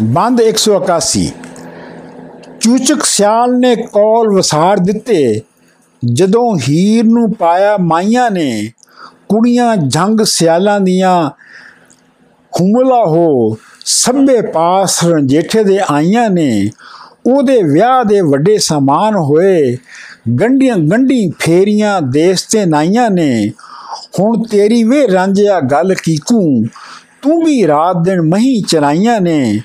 ਬੰਦ 181 ਚੂਚਕ ਸਿਆਲ ਨੇ ਕੌਲ ਵਸਾਰ ਦਿੱਤੇ। ਜਦੋਂ ਹੀਰ ਨੂੰ ਪਾਇਆ ਮਾਈਆਂ ਨੇ, ਕੁੜੀਆਂ ਜੰਗ ਸਿਆਲਾਂ ਦੀਆਂ ਹੁਮਲਾ ਹੋ ਸਭੇ ਪਾਸ ਰੰਜੇਠੇ ਦੇ ਆਈਆਂ ਨੇ, ਉਹਦੇ ਵਿਆਹ ਦੇ ਵੱਡੇ ਸਮਾਨ ਹੋਏ ਗੰਡੀਆਂ ਗੰਢੀ ਫੇਰੀਆਂ ਦੇਸ ਤੇ ਨਾਈਆਂ ਨੇ। ਹੁਣ ਤੇਰੀ ਵੇ ਰਾਂਝਿਆ ਗੱਲ ਕੀਕੂ ਤੂੰ ਵੀ ਰਾਤ ਦਿਨ ਮਹੀ ਚਰਾਈਆਂ ਨੇ।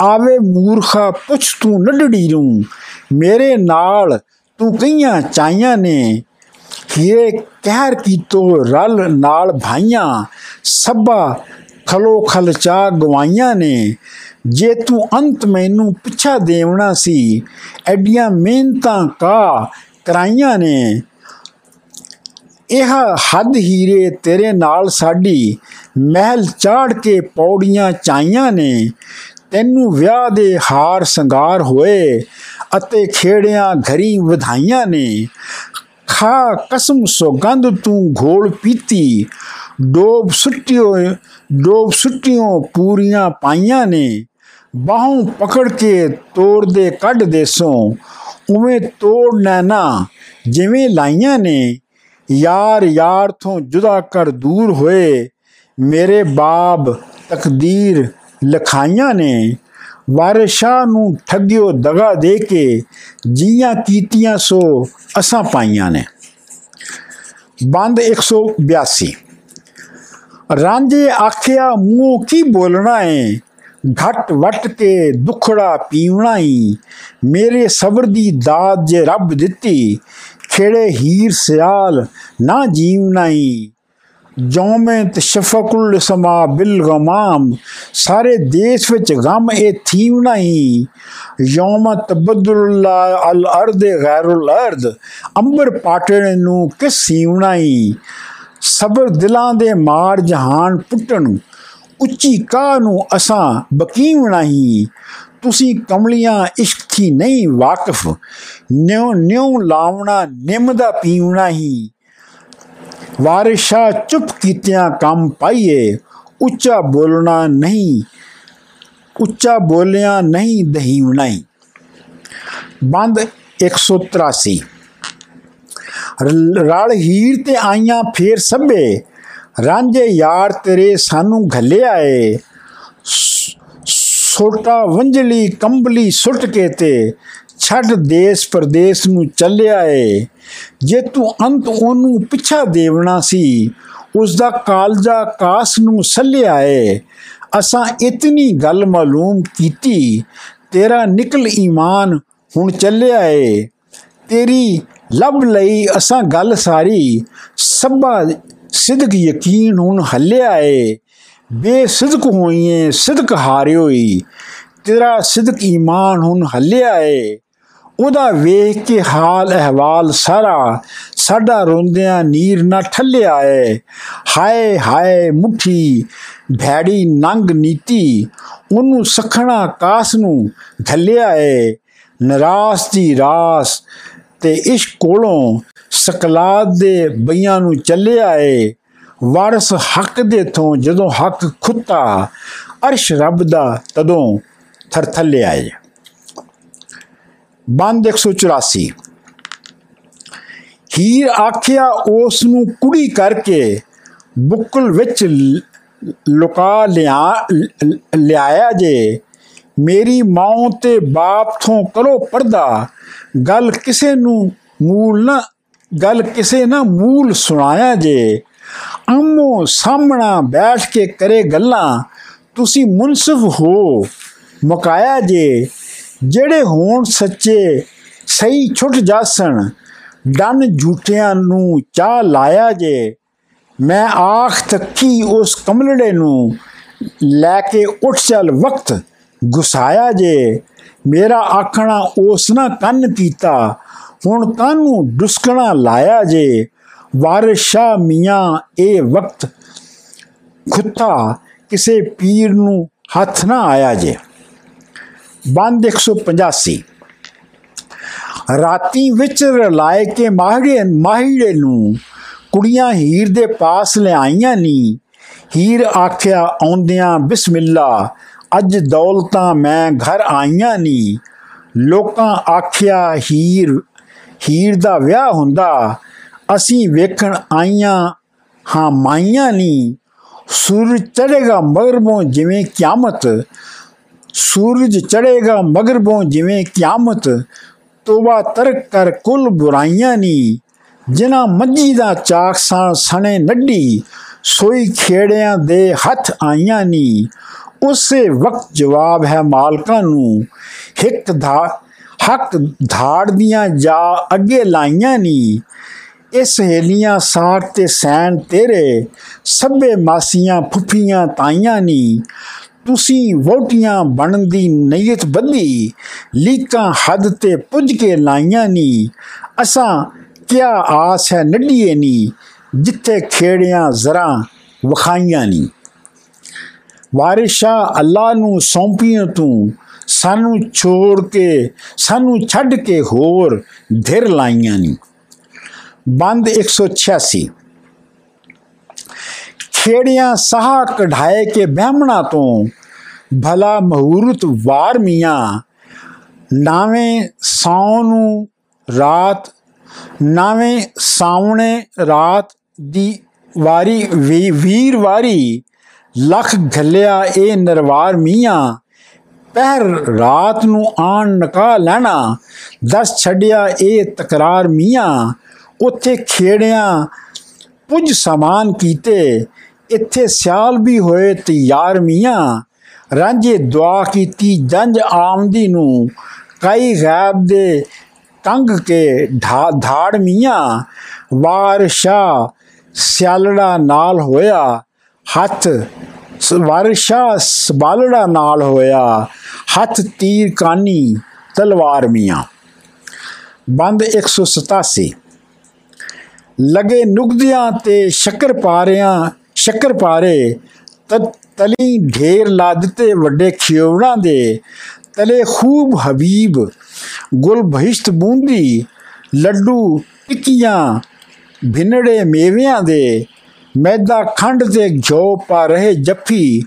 ਆਵੇ ਮੂਰਖਾ, ਪੁੱਛ ਤੂੰ ਨੱਡੜੀ ਨੂੰ। ਮੇਰੇ ਨਾਲ ਤੂੰ ਕਈਆਂ ਚਾਈਆਂ ਨੇ। ਹੀਰੇ ਕਹਿਰ ਕੀਤੋ ਰਲ ਨਾਲ ਭਾਈਆਂ। ਸਭਾ ਖਲੋ ਖਲਚਾ ਗਵਾਈਆਂ ਨੇ। ਜੇ ਤੂੰ ਅੰਤ ਮੈਨੂੰ ਪਿੱਛਾ ਦੇਵਣਾ ਸੀ, ਐਡੀਆਂ ਮਿਹਨਤਾਂ ਕਾ ਕਰਾਈਆਂ ਨੇ। ਇਹ ਹੱਦ ਹੀਰੇ ਤੇਰੇ ਨਾਲ ਸਾਡੀ, ਮਹਿਲ ਚਾੜ ਕੇ ਪੌੜੀਆਂ ਚਾਈਆਂ ਨੇ। ਤੈਨੂੰ ਵਿਆਹ ਦੇ ਹਾਰ ਸ਼ਿੰਗਾਰ ਹੋਏ ਅਤੇ ਖੇੜਿਆਂ ਘਰੀ ਵਧਾਈਆਂ ਨੇ। ਖਾ ਕਸਮ ਸੋਗੰਦ ਤੂੰ ਘੋਲ ਪੀਤੀ। ਡੋਬ ਸੁੱਟਿਓ ਡੋਬ ਸੁੱਟਿਓ ਪੂਰੀਆਂ ਪਾਈਆਂ ਨੇ। ਬਾਹੋਂ ਪਕੜ ਕੇ ਤੋੜ ਦੇ ਕੱਢ ਦੇਸੋਂ ਉਵੇਂ ਤੋੜ ਨਾ ਜਿਵੇਂ ਲਾਈਆਂ ਨੇ। ਯਾਰ ਯਾਰ ਤੋਂ ਜੁਦਾ ਕਰ ਦੂਰ ਹੋਏ। ਮੇਰੇ ਬਾਬ ਤਕਦੀਰ ਲਖਾਈਆਂ ਨੇ। ਵਾਰਿਸ਼ਾ ਨੂੰ ਠੱਗਿਓ ਦਗਾ ਦੇ ਕੇ ਜੀਆਂ ਕੀਤੀਆਂ ਸੋ ਅਸਾਂ ਪਾਈਆਂ ਨੇ। ਬੰਦ 182 ਰਾਂਝੇ ਆਖਿਆ, ਮੂੰਹ ਕੀ ਬੋਲਣਾ ਏ? ਘਟ ਵਟ ਕੇ ਦੁਖੜਾ ਪੀਵਣਾ ਹੀ ਮੇਰੇ ਸਬਰ ਦੀ ਦਾਤ ਜੇ ਰੱਬ ਦਿੱਤੀ, ਖੇੜੇ ਹੀਰ ਸਿਆਲ ਨਾ ਜੀਵਣਾ ਹੀ ਜੋਮੇ ਤਸ਼ਫਕੁਲ ਸਮਾ ਬਿਲ ਗਮਾਮ। ਸਾਰੇ ਦੇਸ਼ ਵਿੱਚ ਗਮ ਇਹ ਥੀਵਣਾ ਹੀ ਯੋਮ ਤਬਦੁਲ ਅਲ ਅਰਦ ਗੈਰੁਲ ਅਰਦ। ਅੰਬਰ ਪਾਟਣ ਨੂੰ ਕਿਸ ਸੀਵਣਾ ਹੀ ਸਬਰ ਦਿਲਾਂ ਦੇ ਮਾਰ ਜਹਾਨ ਪੁੱਟਣ। ਉੱਚੀ ਕਾਹ ਨੂੰ ਅਸਾਂ ਬਕੀਵਣਾ ਹੀ ਤੁਸੀਂ ਕਮਲੀਆਂ ਇਸ਼ਕ ਥੀ ਨਹੀਂ ਵਾਕਿਫ। ਨਿਉ ਨਿਉ ਲਾਵਣਾ ਨਿੰਮ ਦਾ ਪੀਵਣਾ ਹੀ। ਵਾਰਿਸ਼ਾ ਚੁੱਪ ਕੀਤਿਆਂ ਕੰਮ ਪਾਈਏ। ਉੱਚਾ ਬੋਲਣਾ ਨਹੀਂ, ਉੱਚਾ ਬੋਲਿਆ ਨਹੀਂ ਦਹੀਵਣਾ ਹੀ ਬੰਦ 183 ਰਲ ਹੀਰ ਤੇ ਆਈਆਂ ਫੇਰ ਸਭੇ। ਰਾਂਝੇ ਯਾਰ ਤੇਰੇ ਸਾਨੂੰ ਘੱਲਿਆ ਏ ਛੋਟਾ ਵੰਜਲੀ ਕੰਬਲੀ ਸੁੱਟ ਕੇ ਤੇ ਛੱਡ ਦੇਸ਼ ਪਰਦੇਸ ਨੂੰ ਚੱਲਿਆ ਏ ਜੇ ਤੂੰ ਅੰਤ ਉਹਨੂੰ ਪਿੱਛਾ ਦੇਵਣਾ ਸੀ ਉਸ ਦਾ ਕਾਲਜਾ ਕਾਸ ਨੂੰ ਸੱਲਿਆ ਏ। ਅਸਾਂ ਇਤਨੀ ਗੱਲ ਮਾਲੂਮ ਕੀਤੀ, ਤੇਰਾ ਨਿਕਲ ਈਮਾਨ ਹੁਣ ਚੱਲਿਆ ਏ। ਤੇਰੀ ਲੱਭ ਲਈ ਅਸਾਂ ਗੱਲ ਸਾਰੀ, ਸਭਾ ਸਿਦਕ ਯਕੀਨ ਹੁਣ ਹੱਲਿਆ ਏ। ਬੇਸਿਦਕ ਹੋਈਏ, ਸਿਦਕ ਹਾਰਿਓਈ, ਤੇਰਾ ਸਿਦਕ ਈਮਾਨ ਹੁਣ ਹੱਲਿਆ ਏ। ਉਹਦਾ ਵੇਖ ਕੇ ਹਾਲ ਅਹਵਾਲ ਸਾਰਾ ਸਾਡਾ ਰੋਂਦਿਆਂ ਨੀਰ ਨਾ ਠੱਲਿਆ ਏ। ਹਾਏ ਹਾਏ, ਮੁਠੀ, ਭੈੜੀ ਨੰਗ ਨੀਤੀ, ਉਹਨੂੰ ਸਖਣਾ ਕਾਸ ਨੂੰ ਘੱਲਿਆ ਏ। ਨਰਾਸ ਦੀ ਰਾਸ ਤੇ ਇਸ਼ਕ ਕੋਲੋਂ ਸਕਲਾਦ ਦੇ ਬਈਆਂ ਨੂੰ ਚੱਲਿਆ ਏ। ਵਾਰਸ ਹੱਕ ਦੇ ਤੋਂ ਜਦੋਂ ਹੱਕ ਖੁੱਤਾ, ਅਰਸ਼ ਰੱਬ ਦਾ ਤਦੋਂ ਥਰਥੱਲਿਆ ਏ। ਬੰਦ 184 ਹੀਰ ਆਖਿਆ ਉਸ ਨੂੰ ਕੁੜੀ ਕਰਕੇ ਬੁੱਕਲ ਵਿੱਚ ਲੁਕਾ ਲਿਆ, ਲਿਆਇਆ ਜੇ। ਮੇਰੀ ਮਾਂ ਤੇ ਬਾਪ ਤੋਂ ਕਰੋ ਪਰਦਾ। ਗੱਲ ਕਿਸੇ ਨੂੰ ਮੂਲ ਨਾ, ਗੱਲ ਕਿਸੇ ਨਾ ਮੂਲ ਸੁਣਾਇਆ ਜੇ। ਅੰਮੋ ਸਾਹਮਣਾ ਬੈਠ ਕੇ ਕਰੇ ਗੱਲਾਂ, ਤੁਸੀਂ ਮੁਨਸਫ ਹੋ, ਮੁਕਾਇਆ ਜੇ। ਜਿਹੜੇ ਹੋਣ ਸੱਚੇ, ਸਹੀ ਛੁੱਟ ਜਾਸਣ, ਡਨ ਝੂਠਿਆਂ ਨੂੰ ਚਾਹ ਲਾਇਆ ਜੇ, ਮੈਂ ਆਖ ਤੱਕੀ ਉਸ ਕਮਲੜੇ ਨੂੰ ਲੈ ਕੇ ਉੱਠ ਚੱਲ ਵਕਤ ਗੁਸਾਇਆ ਜੇ, ਮੇਰਾ ਆਖਣਾ ਉਸ ਨਾ ਕੰਨ ਕੀਤਾ, ਹੁਣ ਕਾਨੂੰ ਡੁਸਕਣਾ ਲਾਇਆ ਜੇ, ਵਾਰਿਸ਼ਾ ਮੀਆਂ ਇਹ ਵਕਤ ਖੁੱਤਾ ਕਿਸੇ ਪੀਰ ਨੂੰ ਹੱਥ ਨਾ ਆਇਆ ਜੇ। ਬੰਦ 185 ਰਾਤੀ ਵਿੱਚ ਰਲਾਏ ਕੇ ਮਾਹੜੇ ਮਾਹੀੜੇ ਨੂੰ ਕੁੜੀਆਂ ਹੀਰ ਦੇ ਪਾਸ ਲਿਆਈਆਂ ਨੀ। ਹੀਰ ਆਖਿਆ, ਆਉਂਦਿਆਂ ਬਿਸਮਿਲ੍ਲਾ, ਅੱਜ ਦੌਲਤਾਂ ਮੈਂ ਘਰ ਆਈਆਂ ਨੀ। ਲੋਕਾਂ ਆਖਿਆ, ਹੀਰ ਹੀਰ ਦਾ ਵਿਆਹ ਹੁੰਦਾ। ਅਸੀਂ ਵੇਖਣ ਆਈਆਂ ਹਾਂ ਮਾਈਆਂ ਨੀ। ਸੂਰਜ ਚੜੇਗਾ ਮਗਰਬੋਂ ਜਿਵੇਂ ਕਿਆਮਤ। ਸੂਰਜ ਚੜੇਗਾ ਮਗਰਬੋਂ ਜਿਵੇਂ ਕਿਆਮਤ, ਤੋਬਾ ਤਰਕ ਕਰ ਕੁੱਲ ਬੁਰਾਈਆਂ ਨੀ। ਜਿਨ੍ਹਾਂ ਮੱਜੀ ਦਾ ਚਾਕ ਸਾਂ ਸਣੇ ਨੱਡੀ ਸੋਈ ਖੇੜਿਆਂ ਦੇ ਹੱਥ ਆਈਆਂ ਨੀ। ਉਸੇ ਵਕਤ ਜਵਾਬ ਹੈ ਮਾਲਕਾਂ ਨੂੰ, ਹਿੱਕ ਦਾ ਹੱਕ ਧਾੜ ਦੀਆਂ ਜਾ ਅੱਗੇ ਲਾਈਆਂ ਨੀ। ਇਸ ਹੇਲੀਆਂ ਸਾਰ ਤੇ ਸੈਨ ਤੇਰੇ, ਸਭੇ ਮਾਸੀਆਂ ਫੁੱਫੀਆਂ ਤਾਈਆਂ ਨੀ। ਤੁਸੀਂ ਵੋਟੀਆਂ ਬਣਨ ਦੀ ਨੀਅਤ ਬੱਧੀ, ਲੀਕਾਂ ਹੱਦ ਤੇ ਪੁੱਜ ਕੇ ਲਾਈਆਂ ਨੀ। ਅਸਾਂ ਕਿਆ ਆਸ ਹੈ ਨੱਡੀਏ ਨੀ, ਜਿੱਥੇ ਖੇੜਿਆਂ ਜ਼ਰਾ ਵਖਾਈਆਂ ਨੀ। ਵਾਰਿਸ਼ਾ ਅੱਲਾ ਨੂੰ ਸੌਂਪੀਆਂ ਤੂੰ, ਸਾਨੂੰ ਛੋੜ ਕੇ, ਸਾਨੂੰ ਛੱਡ ਕੇ ਹੋਰ ਧਿਰ ਲਾਈਆਂ ਨੀ। ਬੰਦ 186 ਖੇੜਿਆਂ ਸਾਹ ਕਢਾਏ ਕੇ ਬਹਿਮਣਾ ਤੋਂ, ਭਲਾ ਮਹੂਰਤ ਵਾਰ ਮੀਆਂ। ਨਾਵੇਂ ਸੌ ਨੂੰ ਰਾਤ, ਨਾਵੇਂ ਸਾਵਣੇ ਰਾਤ ਦੀ ਵਾਰੀ ਵੀਰ ਵਾਰੀ, ਲਖ ਘੱਲਿਆ ਇਹ ਨਰਵਾਰ ਮੀਆਂ। ਪਹਿਰ ਰਾਤ ਨੂੰ ਆਣ ਨਕਾ ਲੈਣਾ, ਦਸ ਛੱਡਿਆ ਇਹ ਤਕਰਾਰ ਮੀਆਂ। ਉੱਥੇ ਖੇੜਿਆਂ ਪੁੱਜ ਸਮਾਨ ਕੀਤੇ ਇੱਥੇ ਸਿਆਲ ਵੀ ਹੋਏ ਤਿਆਰ ਮੀਆਂ। ਰਾਂਝੇ ਦੁਆ ਕੀਤੀ ਜੰਜ ਆਮਦੀ ਨੂੰ। ਕਈ ਗੈਬ ਦੇ ਤੰਗ ਕੇ ਧਾੜ ਮੀਆਂ। ਵਾਰਸ਼ਾ ਸਿਆਲੜਾ ਨਾਲ ਹੋਇਆ। ਹੱਥ ਵਾਰਸ਼ਾ ਸਬਾਲੜਾ ਨਾਲ ਹੋਇਆ। ਹੱਥ ਤੀਰ ਕਾਨੀ ਤਲਵਾਰ ਮੀਆਂ। ਬੰਦ 187 ਲਗੇ ਨੁਕਦਿਆਂ ਤੇ ਸ਼ੱਕਰ ਪਾਰਿਆਂ ਸ਼ੱਕਰ ਪਾਰੇ ਤਲੀ ਢੇਰ ਲਾ ਦਿੱਤੇ ਵੱਡੇ ਖਿਉੜਾਂ ਦੇ, ਤਲੇ ਖੂਬ ਹਬੀਬ, ਗੁਲ ਬਹਿਸ਼ਤ ਬੂੰਦੀ, ਲੱਡੂ ਟਿੱਕੀਆਂ, ਭਿੰਨੜੇ ਮੇਵਿਆਂ ਦੇ, ਮੈਦਾ ਖੰਡ ਤੇ ਘਿਓ ਪਾ ਰਹੇ ਜੱਫੀ,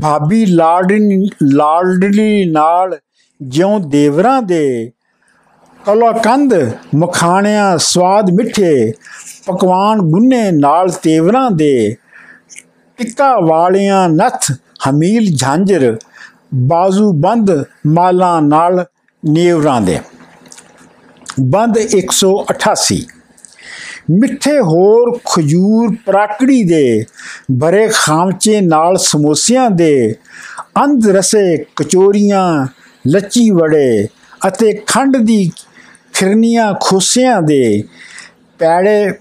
ਭਾਬੀ ਲਾਡਨੀ, ਲਾਡਲੀ ਨਾਲ ਜਿਉਂ ਦੇਵਰਾਂ ਦੇ, ਕਲਾਕੰਦ ਮਖਾਣਿਆਂ ਸਵਾਦ ਮਿੱਠੇ, ਪਕਵਾਨ ਗੁੰਨੇ ਨਾਲ ਤੇਵਰਾਂ ਦੇ। ਟਿੱਕਾ ਵਾਲੀਆਂ ਨਥ, ਹਮੀਲ ਝਾਂਜਰ, ਬਾਜ਼ੂ ਬੰਦ ਮਾਲਾਂ ਨਾਲ ਨੀਵਰਾਂ ਦੇ ਬੰਦ 188 ਮਿੱਠੇ ਹੋਰ ਖਜੂਰ ਪ੍ਰਾਕੜੀ ਦੇ, ਭਰੇ ਖਾਮਚੇ ਨਾਲ ਸਮੋਸਿਆਂ ਦੇ, ਅੰਧ ਰਸੇ ਕਚੋਰੀਆਂ, ਲੱਚੀ ਵੜੇ ਅਤੇ ਖੰਡ ਦੀ ਫਿਰਨੀਆਂ ਖੋਸਿਆਂ ਦੇ, ਪੈੜੇ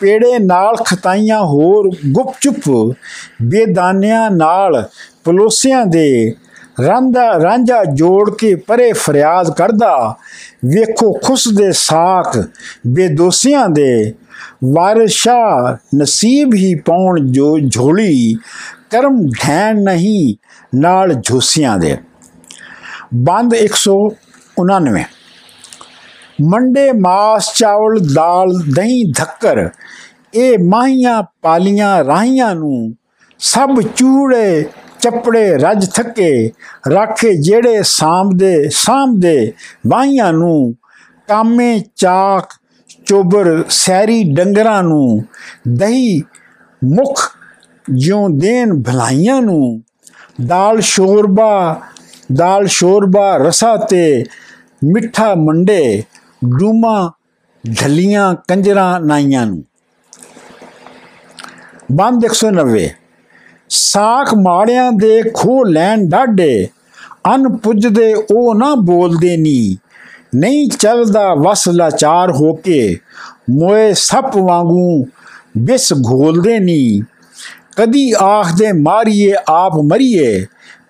ਪੇੜੇ ਨਾਲ ਖਤਾਈਆਂ ਹੋਰ ਗੁਪਚੁਪ ਬੇਦਾਨਿਆਂ ਨਾਲ ਪਲੋਸਿਆਂ ਦੇ ਰਾਂਝਾ ਰਾਂਝਾ ਜੋੜ ਕੇ ਪਰੇ ਫਰਿਆਦ ਕਰਦਾ। ਵੇਖੋ ਖੁਸ ਦੇ ਸਾਖ ਬੇਦੋਸੀਆਂ ਦੇ। ਵਾਰਸ਼ਾ ਨਸੀਬ ਹੀ ਪਾਉਣ ਜੋ ਝੋਲੀ, ਕਰਮ ਢੈਣ ਨਹੀਂ ਨਾਲ ਝੋਸੀਆਂ ਦੇ। ਬੰਦ 199 ਮੰਡੇ ਮਾਸ, ਚਾਵਲ, ਦਾਲ, ਦਹੀਂ, ਧੱਕਰ। ਇਹ ਮਾਹੀਆਂ ਪਾਲੀਆਂ ਰਾਹੀਆਂ ਨੂੰ ਸਭ ਚੂੜੇ, ਚੱਪੜੇ, ਰੱਜ ਥੱਕੇ ਰਾਖੇ ਜਿਹੜੇ ਸਾਂਭਦੇ ਸਾਂਭਦੇ ਵਾਹੀਆਂ ਨੂੰ ਕਾਮੇ, ਚਾਕ, ਚੋਬਰ, ਸੈਰੀ ਡੰਗਰਾਂ ਨੂੰ ਦਹੀਂ ਮੁਖ ਜਿਉਂ ਦੇਨ ਭਲਾਈਆਂ ਨੂੰ ਦਾਲ ਸ਼ੋਰਬਾ ਦਾਲ ਸ਼ੋਰਬਾ ਰਸਾ ਤੇ ਮਿੱਠਾ ਮੰਡੇ ਡੂਮਾ, ਢਲੀਆਂ, ਕੰਜਰਾਂ ਨਾਈਆਂ ਨੂੰ। ਬੰਦ 190 ਸਾਖ ਮਾੜਿਆਂ ਦੇ ਖੋ ਲੈਣ ਡਾਡੇ ਅਨ ਪੁੱਜਦੇ ਉਹ ਨਾ ਬੋਲਦੇ ਨੀ। ਨਹੀਂ ਚੱਲਦਾ ਵਸ ਲਾਚਾਰ ਹੋ ਕੇ, ਮੋਏ ਸੱਪ ਵਾਂਗੂ ਬਿਸ ਘੋਲਦੇ ਨੀ। ਕਦੀ ਆਖਦੇ ਮਾਰੀਏ, ਆਪ ਮਰੀਏ,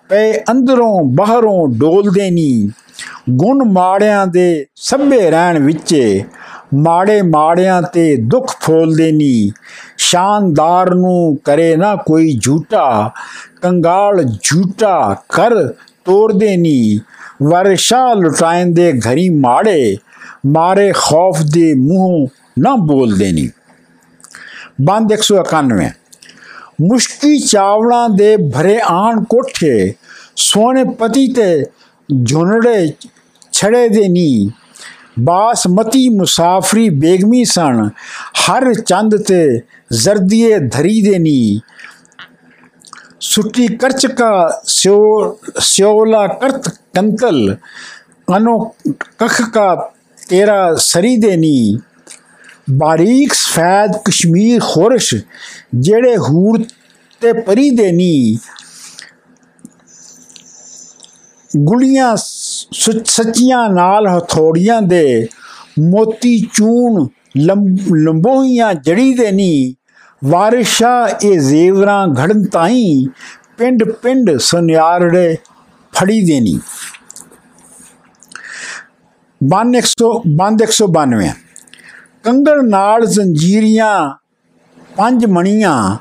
ਪਏ ਅੰਦਰੋਂ ਬਾਹਰੋਂ ਡੋਲਦੇ ਨੀ। ਗੁਣ ਮਾੜਿਆਂ ਦੇ ਸਭੇ ਰਹਿਣ ਵਿੱਚੇ ਮਾੜੇ ਮਾੜਿਆਂ ਤੇ ਦੁੱਖ ਫੋਲਦੇ ਨੀ। ਸ਼ਾਨਦਾਰ ਨੂੰ ਕਰੇ ਨਾ ਕੋਈ ਝੂਟਾ, ਕੰਗਾਲ ਝੂਟਾ ਕਰ ਤੋੜਦੇ ਨੀ। ਵਰਸ਼ਾ ਲੁਟਾਇੰਦੇ ਘਰੀ ਮਾੜੇ, ਮਾਰੇ ਖੌਫ ਦੇ ਮੂੰਹ ਨਾ ਬੋਲਦੇ ਨੀ। ਬੰਦ 191 ਮੁਸ਼ਕੀ ਚਾਵਲਾਂ ਦੇ ਭਰੇ ਆਣ ਕੋਠੇ, ਸੋਹਣੇ ਪਤੀ ਤੇ ਝੁਨੜੇ ਛੜੇ ਦੇ ਨੀ ਬਾਸਮਤੀ ਮੁਸਾਫਰੀ ਬੇਗਮੀ ਸਣ ਹਰ ਚੰਦ ਤੇ ਜ਼ਰਦੀਏ ਧਰੀ ਦੇ ਨੀ ਸੁੱਟੀ ਕਰਚ ਕਾ ਸਿਓ ਸਿਓਲਾ ਕਰਤ ਕੰਤਲ ਅਨੋ ਕਖ ਕਾ ਤੇਰਾ ਸਰੀ ਦੇ ਨੀ ਬਾਰੀਕ ਸਫੈਦ ਕਸ਼ਮੀਰ ਖੋਰਸ਼ ਜਿਹੜੇ ਹੂਰ ਤੇ ਪਰੀ ਦੇ ਨੀ ਗੁਲੀਆਂ ਸੱਚੀਆਂ ਨਾਲ ਹਥੋੜੀਆਂ ਦੇ ਮੋਤੀ ਚੂਣ ਲੰਬੋਹੀਆਂ ਜੜੀ ਦੇ ਨੀ। ਵਾਰਿਸ਼ਾ ਇਹ ਜ਼ੇਵਰਾਂ ਘੜਨ ਤਾਈ ਪਿੰਡ ਪਿੰਡ ਸੁਨਿਆਰੜੇ ਫੜੀ ਦੇਣੀ ਬੰਨ 100 ਬੰਦ 192 ਕੰਗੜ ਨਾਲ ਜ਼ੰਜੀਰੀਆਂ, ਪੰਜ ਮਣੀਆਂ,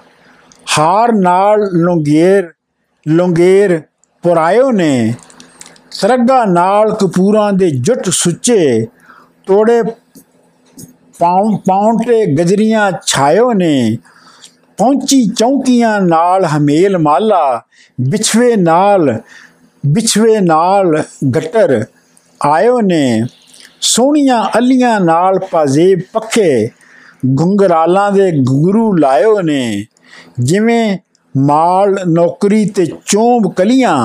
ਹਾਰ ਨਾਲ ਲੋਂਗੇਰ ਲੋਂਗੇਰ ਪੁਰਾਇਓ ਨੇ ਸਰਗਾ ਨਾਲ ਕਪੂਰਾਂ ਦੇ ਜੁੱਟ ਸੁੱਚੇ, ਤੋੜੇ ਪਾਉਂ ਪਾਉਂਟੇ ਗਜਰੀਆਂ ਛਾਇਓ ਨੇ, ਪਹੁੰਚੀ ਚੌਂਕੀਆਂ ਨਾਲ ਹਮੇਲ ਮਾਲਾ ਵਿਛਵੇ ਨਾਲ ਵਿਛਵੇ ਨਾਲ ਗਟਰ ਆਇਓ ਨੇ, ਸੋਹਣੀਆਂ ਅਲੀਆਂ ਨਾਲ ਪਾਜ਼ੇ ਪੱਖੇ ਗੁੰਗਰਾਲਾਂ ਦੇ ਗੁਰੂ ਲਾਇਓ ਨੇ, ਜਿਵੇਂ ਮਾਲ ਨੌਕਰੀ ਤੇ ਚੋਂਬ ਕਲੀਆਂ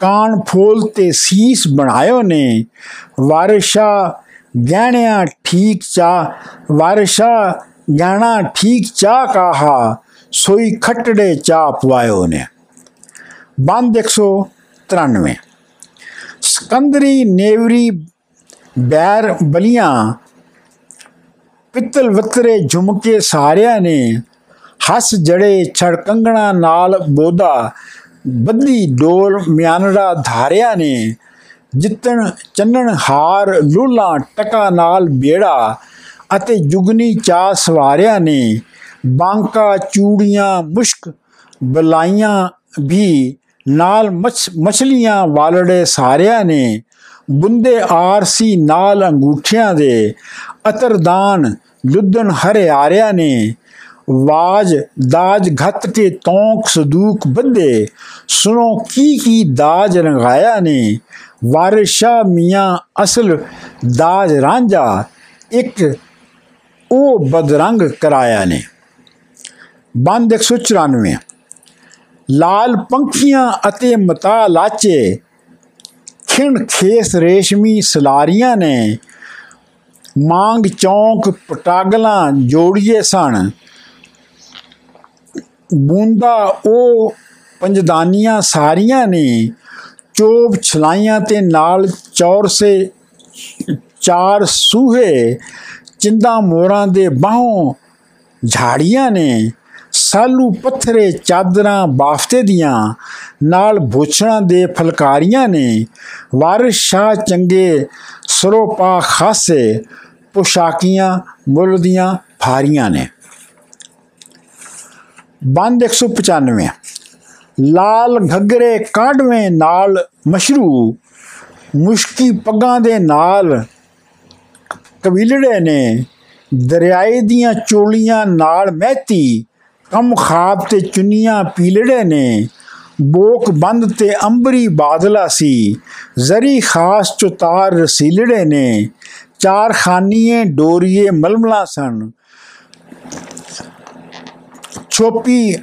ਕਾਨ ਫੋਲ ਤੇ ਸੀਸ ਬਣਾਇਓ ਨੇ। ਵਾਰਿਸ਼ਾ ਗਹਿਣਿਆਂ ਠੀਕ ਚਾ, ਵਾਰਿਸ਼ਾ ਗਹਿਣਾ ਠੀਕ ਚਾ ਕਾਹਾ, ਸੋਈ ਖਟੜੇ ਚਾ ਪਵਾਇਓ ਨੇ। ਬੰਦ 193 ਸਕੰਦਰੀ ਨੇਵਰੀ ਬੈਰ ਬਲੀਆਂ ਪਿੱਤਲ ਵਤਰੇ ਝੁਮਕੇ ਸਾਰਿਆਂ ਨੇ। ਹੱਸ ਜੜੇ ਛੜਕੰਗਣਾ ਨਾਲ ਬੋਦਾ ਬੱਦੀ ਡੋਲ ਮਿਆਨੜਾ ਧਾਰਿਆ ਨੇ, ਜਿੱਤਣ ਚੰਨਣ ਹਾਰ ਲੂਲਾ ਟਕਾ ਨਾਲ ਬੇੜਾ ਅਤੇ ਜੁਗਨੀ ਚਾ ਸਵਾਰਿਆ ਨੇ, ਬਾਂਕਾ ਚੂੜੀਆਂ ਮੁਸ਼ਕ ਬਲਾਈਆਂ ਵੀ ਨਾਲ ਮਛਲੀਆਂ ਵਾਲੜੇ ਸਾਰਿਆਂ ਨੇ, ਬੁੰਦੇ ਆਰਸੀ ਨਾਲ ਅੰਗੂਠਿਆਂ ਦੇ ਅਤਰਦਾਨ ਲੁੱਦਨ ਹਰਿਆਰਿਆਂ ਨੇ। ਵਾਜ ਦਾਜ ਘਤ ਕੇ ਤੌਂਕ ਸਦੂਕ ਬੰਦੇ ਸੁਣੋ ਕੀ ਕੀ ਦਾਜ ਰੰਗਾਇਆ ਨੇ। ਵਾਰਿਸ਼ਾ ਮੀਆਂ ਅਸਲ ਦਾਜ ਰਾਂਝਾ, ਇੱਕ ਉਹ ਬਦਰੰਗ ਕਰਾਇਆ ਨੇ। ਬੰਦ 194 ਲਾਲ ਪੰਖੀਆਂ ਅਤੇ ਮਤਾ ਲਾਚੇ, ਖਿਣ ਖੇਸ ਰੇਸ਼ਮੀ ਸਲਾਰੀਆਂ ਨੇ। ਮੰਗ ਚੌਂਕ ਪਟਾਗਲਾਂ ਜੋੜੀਏ ਸਣ ਬੂੰਦਾ ਉਹ ਪੰਜਦਾਨੀਆਂ ਸਾਰੀਆਂ ਨੇ, ਚੋਬ ਛਲਾਈਆਂ ਤੇ ਨਾਲ ਚੌਰਸੇ ਚਾਰ ਸੂਹੇ, ਚਿੰਦਾ ਮੋਰਾਂ ਦੇ ਬਾਹੋਂ ਝਾੜੀਆਂ ਨੇ, ਸਾਲੂ ਪੱਥਰੇ ਚਾਦਰਾਂ ਬਾਫਤੇ ਦੀਆਂ, ਨਾਲ ਭੋਛਣਾ ਦੇ ਫਲਕਾਰੀਆਂ ਨੇ, ਵਾਰਿਸ ਸ਼ਾ ਚੰਗੇ ਸਰੋਪਾ ਖਾਸੇ, ਪੁਸ਼ਾਕੀਆਂ ਮੁੱਲ ਦੀਆਂ ਫਾਰੀਆਂ ਨੇ। ਬੰਦ 195 ਲਾਲ ਘੱਗਰੇ ਕਾਢਵੇਂ ਨਾਲ ਮਸ਼ਰੂ, ਮੁਸ਼ਕੀ ਪੱਗਾਂ ਦੇ ਨਾਲ ਕਬੀਲੜੇ ਨੇ ਦਰਿਆਏ ਦੀਆਂ ਚੋਲੀਆਂ ਨਾਲ ਮਹਿਤੀ, ਕਮ ਖਾਬ ਤੇ ਚੁੰਨੀਆਂ ਪੀਲੜੇ ਨੇ, ਬੋਕ ਬੰਦ ਤੇ ਅੰਬਰੀ ਬਾਦਲਾ ਸੀ, ਜ਼ਰੀ ਖਾਸ ਚੁਤਾਰ ਰਸੀਲੜੇ ਨੇ ਚਾਰ ਖਾਨੀਏ ਡੋਰੀਏ ਮਲਮਲਾ ਸਨ। ਛੋਪੀ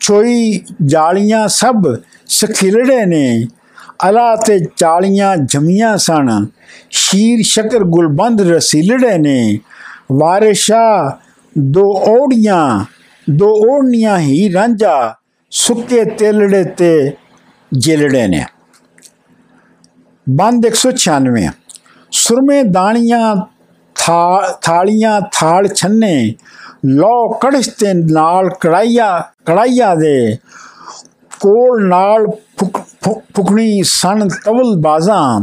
ਛੋਈ ਜਾਲੀਆਂ ਸਭ ਸਖਿਲੜੇ ਨੇ। ਅਲਾ ਤੇ ਚਾਲੀਆਂ ਜਮੀਆਂ ਸਨ। ਸ਼ੀਰ ਸ਼ਕਰ ਗੁਲਬੰਦ ਰਸੀਲੜੇ ਨੇ। ਵਾਰਿਸ਼ਾ, ਦੋ ਓੜੀਆਂ ਦੋ ਓੜਨੀਆਂ ਹੀ ਰਾਂਝਾ ਸੁੱਕੇ ਤੇਲੜੇ ਤੇ ਜਿਲੜੇ ਨੇ। ਬੰਦ 196 ਸੁਰਮੇ ਦਾਣੀਆਂ ਥਾਲੀਆਂ ਥਾਲ ਛੰਨੇ। ਲੋ ਕੜਛ ਤੇ ਨਾਲ ਕੜਾਈਆ ਕੜਾਈਆ ਦੇ ਕੋਲ ਨਾਲ ਫੁਕਣੀ ਸਣ ਤਵਲ ਬਾਜ਼ਾਂ,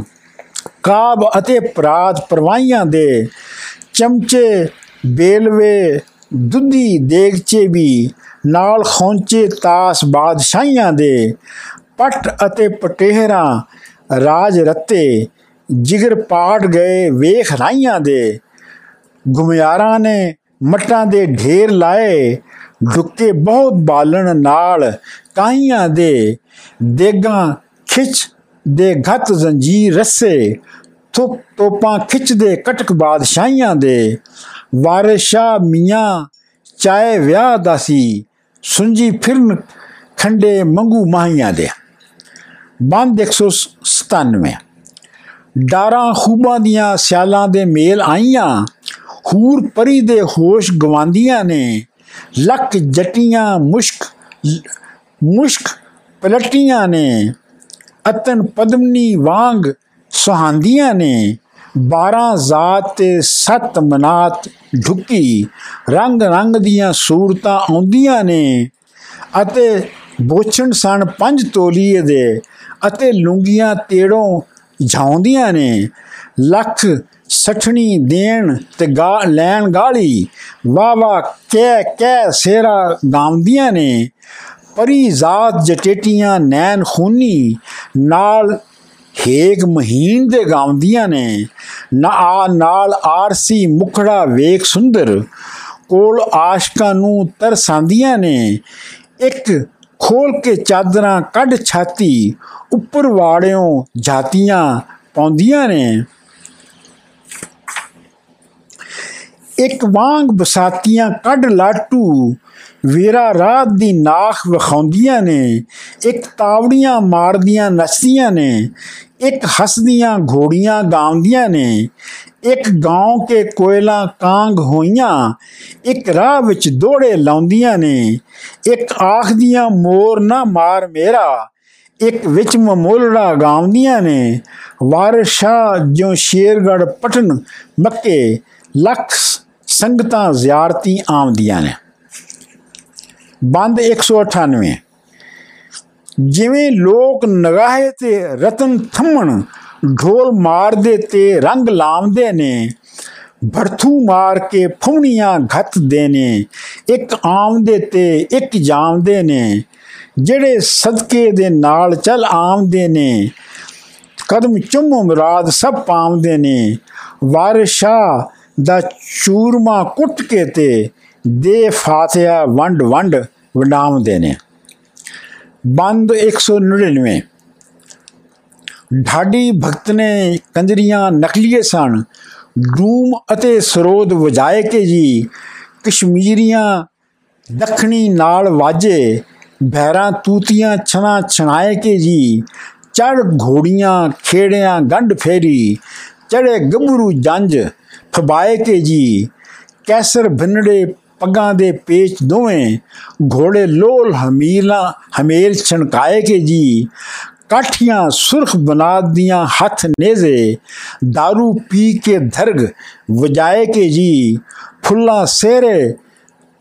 ਕਾਬ ਅਤੇ ਪ੍ਰਾਤ ਪਰਵਾਈਆਂ ਦੇ ਚਮਚੇ, ਬੇਲਵੇ, ਦੁੱਧੀ, ਦੇਗਚੇ ਵੀ, ਨਾਲ ਖੌਂਚੇ ਤਾਸ ਬਾਦਸ਼ਾਹੀਆਂ ਦੇ ਪਟ ਅਤੇ ਪਟੇਹਰਾ, ਰਾਜ ਰਤੇ, ਜਿਗਰ ਪਾਟ ਗਏ ਵੇਖ ਰਾਈਆਂ ਦੇ, ਗੁਮਿਆਰਾਂ ਨੇ ਮਟਾਂ ਦੇ ਢੇਰ ਲਾਏ ਢੁੱਕੇ ਬਹੁਤ ਬਾਲਣ ਨਾਲ ਕਾਈਆਂ ਦੇ ਦੇਗਾਂ ਖਿੱਚ ਦੇ ਘਤ ਜ਼ੰਜੀਰ ਰਸੇ ਤੁਪ ਤੋਪਾਂ ਖਿੱਚਦੇ ਕਟਕ ਬਾਦਸ਼ਾਹੀਆਂ ਦੇ। ਵਾਰਿਸ਼ਾ ਮੀਆਂ ਚਾਏ ਵਿਆਹ ਦਾ ਸੀ, ਸੁੰਜੀ ਫਿਰਨ ਖੰਡੇ ਮੰਗੂ ਮਾਹੀਆਂ ਦੇ। ਬੰਦ 197 ਡਾਰਾਂ ਖੂਬਾਂ ਦੀਆਂ ਸਿਆਲਾਂ ਦੇ ਮੇਲ ਆਈਆਂ ਹੂਰ ਪਰੀ ਦੇ ਹੋਸ਼ ਗਵਾਂਦੀਆਂ ਨੇ, ਲੱਕ ਜਟੀਆਂ ਮੁਸ਼ਕ ਮੁਸ਼ਕ ਪਲਟੀਆਂ ਨੇ, ਅਤਨ ਪਦਮਨੀ ਵਾਂਗ ਸੁਹਾਂਦੀਆਂ ਨੇ 12 ਜ਼ਾਤ ਤੇ ਸੱਤ ਮਨਾਤ ਢੁੱਕੀ ਰੰਗ ਰੰਗ ਦੀਆਂ ਸੂਰਤਾਂ ਆਉਂਦੀਆਂ ਨੇ ਅਤੇ ਬੋਛਣ ਸਣ ਪੰਜ ਤੋਲੀਏ ਦੇ ਅਤੇ ਲੁੰਗੀਆਂ ਤੇੜੋਂ ਝਾਉਂਦੀਆਂ ਨੇ, ਲੱਖ ਸਠਣੀ ਦੇਣ ਤੇ ਗਾ ਲੈਣ ਗਾਲੀ। ਵਾ ਵਾ ਕਹਿ ਕਹਿ ਸੇਰਾ ਗਾਉਂਦੀਆਂ ਨੇ। ਪਰੀ ਜ਼ਾਤ ਜਟੇਟੀਆਂ ਨੈਣ ਖੂਨੀ, ਨਾਲ ਹੇਕ ਮਹੀਨ ਦੇ ਗਾਉਂਦੀਆਂ ਨੇ। ਨਾ ਆ, ਨਾਲ ਆਰਸੀ ਮੁਖੜਾ ਵੇਖ ਸੁੰਦਰ, ਕੋਲ ਆਸ਼ਕਾਂ ਨੂੰ ਤਰਸਾਂਦੀਆਂ ਨੇ। ਇੱਕ ਖੋਲ ਕੇ ਚਾਦਰਾਂ ਕੱਢ ਛਾਤੀ, ਉੱਪਰ ਵਾੜਿਓਂ ਜਾਤੀਆਂ ਪਾਉਂਦੀਆਂ ਨੇ। ਇੱਕ ਵਾਂਗ ਬਸਾਤੀਆਂ ਕੱਢ ਲਾਟੂ। ਵੀਰਾ ਰਾਤ ਦੀ ਨਾਖ ਵਿਖਾਉਂਦੀਆਂ ਨੇ, ਇੱਕ ਤਾਵੜੀਆਂ ਮਾਰਦੀਆਂ ਨੱਚਦੀਆਂ ਨੇ, ਇੱਕ ਹੱਸਦੀਆਂ ਘੋੜੀਆਂ ਗਾਉਂਦੀਆਂ ਨੇ, ਇੱਕ ਗਾਉਂ ਕੇ ਕੋਇਲਾ ਕਾਂਗ ਹੋਈਆਂ, ਇੱਕ ਰਾਹ ਵਿੱਚ ਦੋੜੇ ਲਾਉਂਦੀਆਂ ਨੇ, ਇੱਕ ਆਖਦੀਆਂ ਮੋਰ ਨਾ ਮਾਰ ਮੇਰਾ, ਇੱਕ ਵਿੱਚ ਮਮੋਲੜਾ ਗਾਉਂਦੀਆਂ ਨੇ, ਵਾਰਸ਼ਾ ਜੋ ਸ਼ੇਰਗੜ ਪਟਨ ਮੱਕੇ, ਲੱਖ ਸੰਗਤਾਂ ਜ਼ਿਆਰਤੀ ਆਉਂਦੀਆਂ ਨੇ। ਬੰਦ 198 ਜਿਵੇਂ ਲੋਕ ਨਗਾਹੇ ਤੇ ਰਤਨ ਥੰਮਣ, ਢੋਲ ਮਾਰਦੇ ਤੇ ਰੰਗ ਲਾਉਂਦੇ ਨੇ, ਭਰਥੂ ਮਾਰ ਕੇ ਫੁੰਨੀਆਂ ਘੱਤ ਦੇ ਨੇ, ਇੱਕ ਆਮਦੇ ਤੇ ਇੱਕ ਜਾਮਦੇ ਨੇ, ਜਿਹੜੇ ਸਦਕੇ ਦੇ ਨਾਲ ਚੱਲ ਆਮਦੇ ਨੇ, ਕਦਮ ਚੁੰਮ ਮੁਰਾਦ ਸਭ ਪਾਉਂਦੇ ਨੇ, ਵਾਰਿਸ਼ਾ ਦਾ ਚੂਰਮਾ ਕੁੱਟ ਕੇ ਤੇ ਦੇ ਫਾਤਿਹਾ ਵੰਡ ਵੰਡ ਵਡਾਉਂਦੇ ਨੇ। ਬੰਦ 199 ਢਾਡੀ ਭਗਤ ਨੇ ਕੰਜਰੀਆਂ ਨਕਲੀਏ ਸਨ। ਡੂਮ ਅਤੇ ਸਰੋਦ ਵਜਾਏ ਕੇ ਜੀ ਕਸ਼ਮੀਰੀਆਂ ਦੱਖਣੀ ਨਾਲ ਵਾਜੇ। ਭੈਰਾਂ ਤੂਤੀਆਂ ਛਣਾ ਛਣਾਏ ਕੇ ਜੀ। ਚੜ ਘੋੜੀਆਂ ਖੇੜਿਆਂ ਗੰਢ ਫੇਰੀ। ਚੜੇ ਗੱਭਰੂ ਜੰਜ ਫਬਾਏ ਕੇ ਜੀ। ਕੈਸਰ ਭਿੰਨੜੇ ਪੱਗਾਂ ਦੇ ਪੇਚ ਦੋਵੇਂ, ਘੋੜੇ ਲੋਲ ਹਮੀਲਾ, ਹਮੇਲ ਛਣਕਾਏ ਕੇ ਜੀ। ਕਾਠੀਆਂ ਸੁਰਖ ਬਣਾ ਦੀਆਂ ਹੱਥ ਨੇਜ਼ੇ दारू ਪੀ ਕੇ ਧਰਗ ਵਜਾਏ ਕੇ ਜੀ। ਫੁੱਲਾਂ ਸੇਰੇ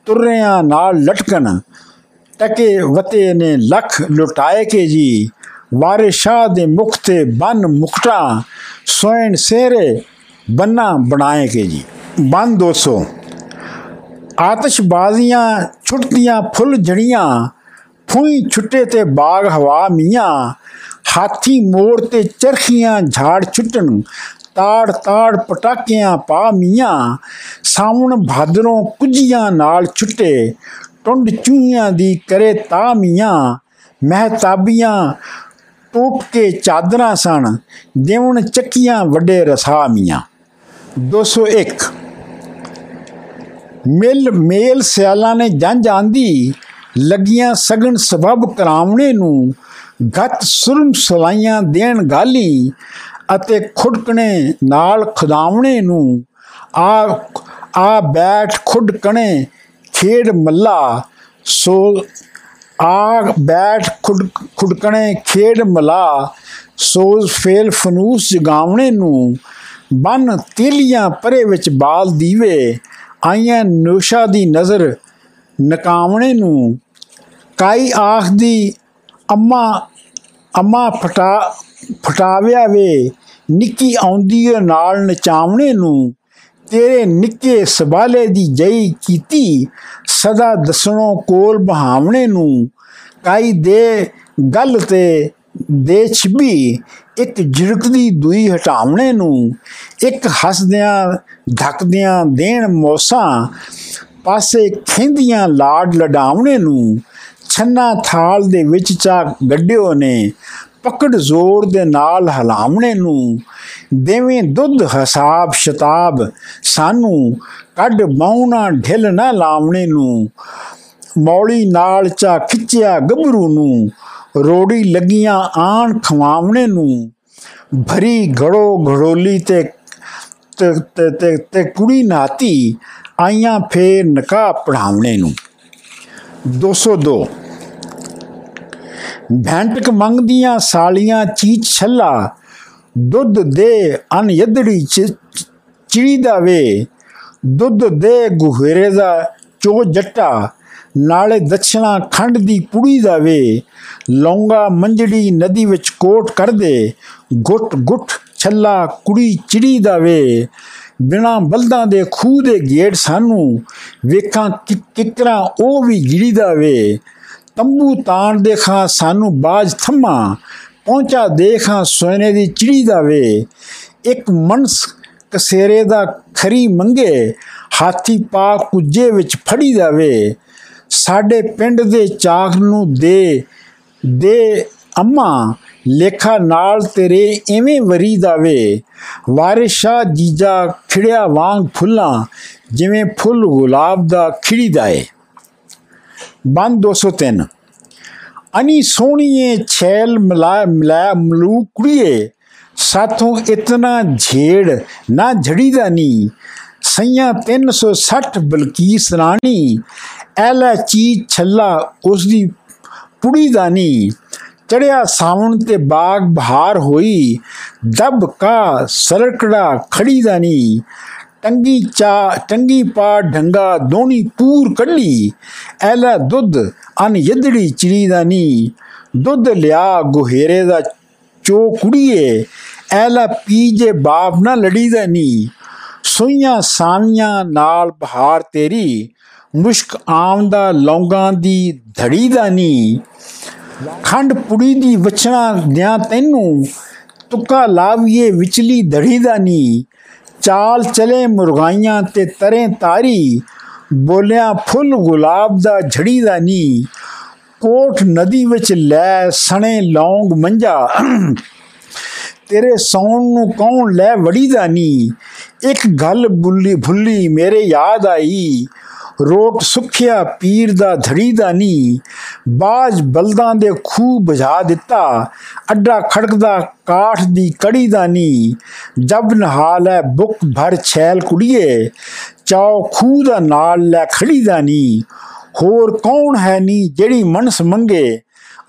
ਤੁਰਿਆਂ ਨਾਲ ਲਟਕਣ, ਟਕੇ ਵਤੇ ਨੇ ਲੱਖ ਲੁਟਾਏ ਕੇ ਜੀ। ਵਾਰਿਸ਼ਾ ਦੇ ਮੁਖ ਤੇ ਬਨ ਮੁਕਟਾ, ਸੋਇਣ ਸੇਰੇ ਬੰਨਾ ਬਣਾਏ ਕੇ ਜੀ। ਬਨ 200 ਆਤਸ਼ਬਾਜ਼ੀਆਂ ਛੁੱਟਦੀਆਂ ਫੁੱਲ ਜੜੀਆਂ, ਫੂਈ ਛੁੱਟੇ ਤੇ ਬਾਗ ਹਵਾ ਮੀਆਂ, ਹਾਥੀ ਮੋੜ ਤੇ ਚਰਖੀਆਂ ਝਾੜ ਛੁੱਟਣ ਤਾੜ ਤਾੜ ਪਟਾਕਿਆਂ ਪਾ ਮੀਆਂ, ਸਾਵਣ ਭਾਦਰੋਂ ਕੁਜੀਆਂ ਨਾਲ ਛੁੱਟੇ, ਟੁੰਡ ਚੂਹੀਆਂ ਦੀ ਕਰੇ ਤਾ ਮੀਆਂ, ਮਹਤਾਬੀਆਂ ਟੁੱਟ ਕੇ ਚਾਦਰਾਂ ਸਣ, ਦੇਵਣ ਚੱਕੀਆਂ ਵੱਡੇ ਰਸਾ ਮੀਆਂ। 201 ਮਿਲ ਮੇਲ ਸਿਆਲਾਂ ਨੇ ਜੰਜ ਆਂਦੀ, ਲੱਗੀਆਂ ਸਗਣ ਸਬਬ ਕਰਾਵਣੇ ਨੂੰ ਗਤ ਸੁਰਮ ਸਲਾਈਆਂ ਦੇਣ ਗਾਲੀ ਅਤੇ ਖੁੜਕਣੇ ਨਾਲ ਖੁਦਾਵਣੇ ਨੂੰ ਆ ਆ ਬੈਠ ਖੁੜਕਣੇ ਖੇਡ ਮੱਲਾ, ਸੋ ਆ ਬੈਠ ਖੁੜਕਣੇ ਖੇਡ ਮਲਾ ਸੋਜ਼ ਫੇਲ ਫਨੂਸ ਜਗਾਵਣੇ ਨੂੰ ਬਨ ਤੀਲੀਆਂ ਪਰੇ ਵਿੱਚ ਬਾਲ ਦੀਵੇ, ਆਈਆਂ ਨੋਸ਼ਾ ਦੀ ਨਜ਼ਰ ਨਕਾਵਣੇ ਨੂੰ। ਕਾਈ ਆਖ ਦੀ ਅੰਮਾ ਅੰਮਾ ਫਟਾ, ਫਟਾਵਿਆ ਵੇ, ਨਿੱਕੀ ਆਉਂਦੀ ਨਾਲ ਨਚਾਵਣੇ ਨੂੰ। ਤੇਰੇ ਨਿੱਕੇ ਸਬਾਲੇ ਦੀ ਜਈ ਕੀਤੀ, ਸਦਾ ਦਸਣੋਂ ਕੋਲ ਬਹਾਵਣੇ ਨੂੰ। ਕਾਈ ਦੇ ਗੱਲ ਤੇ ਦੇ ਛਬੀ ਇੱਕ ਝਿੜਕਦੀ ਦੂਈ ਹਟਾਵਣੇ ਨੂੰ ਇੱਕ ਹੱਸਦਿਆਂ, ਧੱਕਦਿਆਂ ਦੇਣ ਮੋਸਾਂ, ਪਾਸੇ ਖਿੰਦੀਆਂ ਲਾਡ ਲਡਾਵਣੇ ਨੂੰ ਛੰਨਾ ਥਾਲ ਦੇ ਵਿੱਚ ਚਾ ਗੱਡਿਓ ਨੇ ਪਕੜ ਜ਼ੋਰ ਦੇ ਨਾਲ ਹਲਾਵਣੇ ਨੂੰ ਦੇਵੇਂ ਦੁੱਧ, ਹਸਾਬ, ਸ਼ਤਾਬ ਸਾਨੂੰ ਕੱਢ ਬਾਉਣਾ ਢਿਲ ਨਾ ਲਾਵਣੇ ਨੂੰ ਮੌਲੀ ਨਾਲ ਚਾ ਖਿੱਚਿਆ ਗੱਭਰੂ ਨੂੰ ਰੋੜੀ ਲੱਗੀਆਂ ਆਣ ਖਵਾਵਣੇ ਨੂੰ, ਭਰੀ ਘੜੋ ਘੜੋਲੀ ਤੇ ਤੇ, ਤੇ- ਤੇ ਤੇ ਕੁੜੀ ਨਾਤੀ ਆਈਆਂ ਫੇਰ ਨਕਾ ਪੜਾਵਣੇ ਨੂੰ। 202 ਭੈਂਟਕ ਮੰਗਦੀਆਂ ਸਾਲੀਆਂ ਚੀਚ ਛੱਲਾ, ਦੁੱਧ ਦੇ ਅਨ ਯਦੜੀ ਚ, ਚਿੜੀ ਦਾ ਵੇ, ਦੁੱਧ ਦੇ ਗੁਹਰੇ ਦਾ ਚੋ ਜੱਟਾ ਨਾਲੇ ਦਛਣਾ ਖੰਡ ਦੀ ਪੁੜੀ ਦਾ ਵੇ। ਲੌਂਗਾ ਮੰਜੜੀ ਨਦੀ ਵਿੱਚ ਕੋਟ ਕਰਦੇ। ਗੁੱਟ ਗੁੱਟ ਛੱਲਾ ਕੁੜੀ ਚਿੜੀ ਦਾ ਵੇ। ਬਿਨਾ ਬਲਦਾਂ ਦੇ ਖੂਹ ਦੇ ਗੇੜ ਸਾਨੂੰ। ਵੇਖਾਂ ਕਿ- ਕਿਕਰਾਂ ਉਹ ਵੀ ਗਿੜੀ ਦਾ ਵੇ। ਤੰਬੂ ਤਾਣ ਦੇਖਾਂ ਸਾਨੂੰ ਬਾਜ ਥੰਮਾ ਪਹੁੰਚਾ ਦੇਖਾਂ ਸੋਨੇ ਦੀ ਚਿੜੀ ਦਾ ਵੇ। ਇੱਕ ਮਨਸ ਕਸੇਰੇ ਦਾ ਖਰੀ ਮੰਗੇ। ਹਾਥੀ ਪਾ ਕੁੱਜੇ ਵਿੱਚ ਫੜੀ ਦਾ ਵੇ। ਸਾਡੇ ਪਿੰਡ ਦੇ ਚਾਕ ਨੂੰ ਦੇ ਦੇ ਅੰਮਾ, ਲੇਖਾ ਨਾਲ ਤੇਰੇ ਐਵੇਂ ਵਰੀ ਦਾਵੇ। ਵਾਰਿਸ਼ਾ ਜੀਜਾ ਖਿੜਿਆ ਵਾਂਗ ਫੁੱਲਾਂ, ਜਿਵੇਂ ਫੁੱਲ ਗੁਲਾਬ ਦਾ ਖਿੜੀਦਾ ਏ ਬੰਦ 203 ਅਨੀ ਸੋਹਣੀਏ ਛੈਲ ਮਿਲਾ ਮਿਲਾ ਮਲੂ ਕੁੜੀਏ, ਸਾਥੋਂ ਇਤਨਾ ਝੇੜ, ਨਾ ਝੜੀਦਾ ਨੀ। ਸਈਆਂ 360 ਬਲਕੀਸ ਰਾਣੀ ਐਲਾ ਚੀਜ਼ ਛੱਲਾ ਉਸ ਦੀ ਪੁੜੀ ਦਾ ਨੀ। ਚੜਿਆ ਸਾਵਣ ਤੇ ਬਾਗ ਬਹਾਰ ਹੋਈ, ਦਬ ਕਾ ਸਰਕੜਾ ਖੜੀ ਦਾ ਨੀ। ਟੰਗੀ ਚਾ, ਟੰਗੀ ਪਾ ਢੰਗਾ ਦੋਣੀ ਪੂਰ ਕੱਢੀ ਐਲਾ ਦੁੱਧ ਅਨ ਯਦੜੀ ਚਿੜੀ ਦਾ ਨੀ। ਦੁੱਧ ਲਿਆ ਗੁਹੇਰੇ ਦਾ ਚੋ ਕੁੜੀਏ ਐਲਾ ਪੀ ਜੇ ਬਾਪ ਨਾ ਲੜੀ ਦਾ ਨੀ। ਸੋਈਆਂ ਸਾਵੀਆਂ ਨਾਲ ਬਹਾਰ ਤੇਰੀ ਮੁਸ਼ਕ ਆਮ ਦਾ, ਲੌਂਗਾਂ ਦੀ ਧੜੀ ਦਾ ਨੀ ਖੰਡ ਪੁੜੀ ਦੀ ਵਚਣਾ ਦਿਆਂ ਤੈਨੂੰ ਤੁੱਕਾ ਲਾਵੀਏ ਵਿਚਲੀ ਧੜੀ ਦਾ ਨੀ ਚਾਲ ਚਲੇ ਮੁਰਗਾਈਆਂ ਤੇ ਤਰੇ ਤਾਰੀ, ਬੋਲਿਆ ਫੁੱਲ ਗੁਲਾਬ ਦਾ ਝੜੀ ਦਾ ਨੀ ਕੋਠ ਨਦੀ ਵਿੱਚ ਲੈ ਸਣੇ ਲੌਂਗ ਮੰਜਾ। ਤੇਰੇ ਸੌਣ ਨੂੰ ਕੌਣ ਲੈ ਵੜੀ ਦਾ ਨੀ ਇੱਕ ਗੱਲ ਬੁੱਲੀ ਭੁੱਲੀ ਮੇਰੇ ਯਾਦ ਆਈ। ਰੋਟ ਸੁਖਿਆ, ਪੀਰ ਦਾ, ਧੜੀ ਦਾ ਨੀ ਬਾਜ ਬਲਦਾਂ ਦੇ ਖੂਹ ਬੁਝਾ ਦਿੱਤਾ। ਅੱਡਾ ਖੜਕਦਾ, ਕਾਠ ਦੀ ਕੜੀ ਦਾ ਨੀ ਜਬ ਨਹਾਲ ਹੈ ਬੁੱਕ ਭਰ ਛੈਲ ਕੁੜੀਏ, ਚਾਉ ਖੂਹ ਦਾ ਨਾਲ ਲੈ ਖੜੀ ਦਾ ਨੀ ਹੋਰ ਕੌਣ ਹੈ ਨੀ ਜਿਹੜੀ ਮਨਸ ਮੰਗੇ?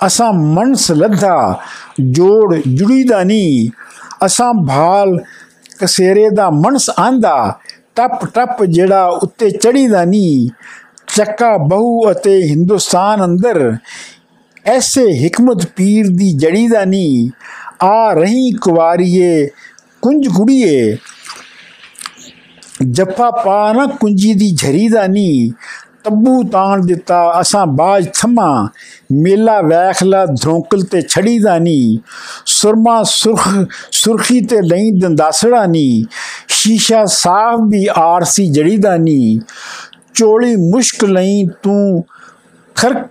ਅਸਾਂ ਮਨਸ ਲੱਧਾ, ਜੋੜ ਜੁੜੀ ਦਾ ਨੀ ਅਸਾਂ ਭਾਲ ਕਸੇਰੇ ਦਾ ਮਨਸ ਆਂਦਾ। ਟੱਪ ਟੱਪ ਜਿਹੜਾ ਉੱਤੇ ਚੜੀ ਦਾ ਨੀ ਚੱਕਾ ਬਹੁ ਅਤੇ ਹਿੰਦੁਸਤਾਨ ਅੰਦਰ, ਐਸੇ ਹਕਮਤ ਪੀਰ ਦੀ ਜੜੀ ਦਾ ਨੀ ਆ ਰਹੀ ਕੁਵਾਰੀਏ, ਕੁੰਜ ਕੁੜੀਏ। ਜੱਫਾ ਪਾ ਨਾ ਕੁੰਜੀ ਦੀ ਝਰੀ ਦਾ ਨੀ ਤੱਬੂ ਤਾਣ ਦਿੱਤਾ, ਅਸਾਂ ਬਾਜ ਥਮਾ। ਮੇਲਾ ਵੈਖਲਾ ਧਰੋਕਲ ਤੇ ਛੜੀ ਦਾ ਨੀ। ਸੁਰਮਾ ਸੁਰਖ, ਸੁਰਖੀ ਤੇ ਲਈ ਦੰਦਾਸੜਾ ਨੀ। ਸ਼ੀਸ਼ਾ ਸਾਫ਼ ਵੀ ਆਰਸੀ ਜੜੀ ਦਾ ਨੀ। ਚੋਲੀ ਮੁਸ਼ਕ ਲਈ ਤੂੰ ਖਰਕ,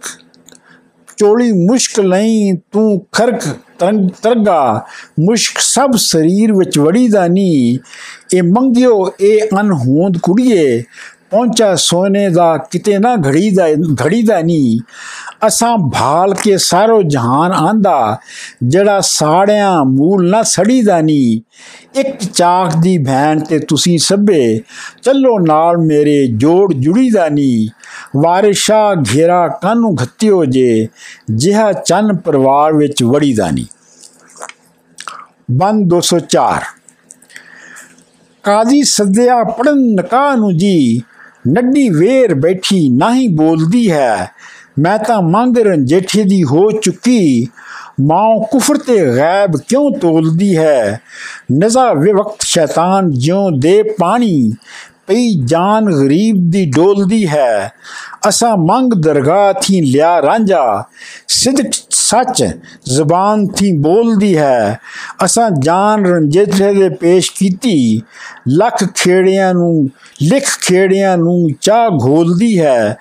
ਚੋਲੀ ਮੁਸ਼ਕ ਲਈ ਤੂੰ ਖਰਕ ਤਰੰਗ, ਤਰਗਾ। ਮੁਸ਼ਕ ਸਭ ਸਰੀਰ ਵਿੱਚ ਵੜੀ ਦਾ ਨੀ। ਇਹ ਮੰਗਿਓ, ਇਹ ਅਨਹੋਂਦ ਕੁੜੀਏ। ਪਹੁੰਚਾ ਸੋਨੇ ਦਾ, ਕਿਤੇ ਨਾ ਘੜੀ ਦਾ ਘੜੀ ਦਾ ਨਹੀਂ। ਅਸਾਂ ਭਾਲ ਕੇ ਸਾਰੋ ਜਹਾਨ ਆਂਦਾ, ਜਿਹੜਾ ਸਾੜਿਆਂ ਮੂਲ ਨਾ ਸੜੀ ਦਾ ਨਹੀਂ। ਇੱਕ ਚਾਕ ਦੀ ਭੈਣ ਤੇ ਤੁਸੀਂ ਸਭੇ, ਚੱਲੋ ਨਾਲ ਮੇਰੇ ਜੋੜ ਜੁੜੀ ਦਾ ਨਹੀਂ। ਵਾਰਿਸ਼ਾ ਘੇਰਾ ਕਾਨੂੰ ਘੱਤਿਓ ਜੇ, ਜਿਹਾ ਚੰਨ ਪਰਿਵਾਰ ਵਿੱਚ ਵੜੀ ਦਾ ਨਹੀਂ। ਬੰਦ 204 ਕਾਜ਼ੀ ਸੱਦਿਆ ਪੜਨ ਨਕਾਹ ਨੂੰ ਜੀ ਨੱਡੀ ਵੇਰ ਬੈਠੀ ਨਹੀਂ ਬੋਲਦੀ ਹੈ। ਮੈਂ ਤਾਂ ਮੰਗ ਰੰਜੇਠੀ ਦੀ ਹੋ ਚੁੱਕੀ। ਮਾਂ ਕੁਫਰ ਤੇ ਗੈਬ ਕਿਉਂ ਤੋਲਦੀ ਹੈ? ਨਜ਼ਾ ਵੇ ਵਕਤ ਸ਼ੈਤਾਨ ਜਿਉਂ ਦੇ ਪਾਣੀ, ਪਈ ਜਾਨ ਗਰੀਬ ਦੀ ਡੋਲਦੀ ਹੈ। ਅਸਾਂ ਮੰਗ ਦਰਗਾਹ ਥੀ ਲਿਆ ਰਾਂਝਾ, ਸਿਦਕ ਸੱਚ ਜ਼ਬਾਨ ਥੀ ਬੋਲਦੀ ਹੈ। ਅਸਾਂ ਜਾਨ ਰੰਜੇਠੇ ਦੇ ਪੇਸ਼ ਕੀਤੀ। ਲੱਖ ਖੇੜਿਆਂ ਨੂੰ, ਲਿਖ ਖੇੜਿਆਂ ਨੂੰ ਚਾਹ ਘੋਲਦੀ ਹੈ।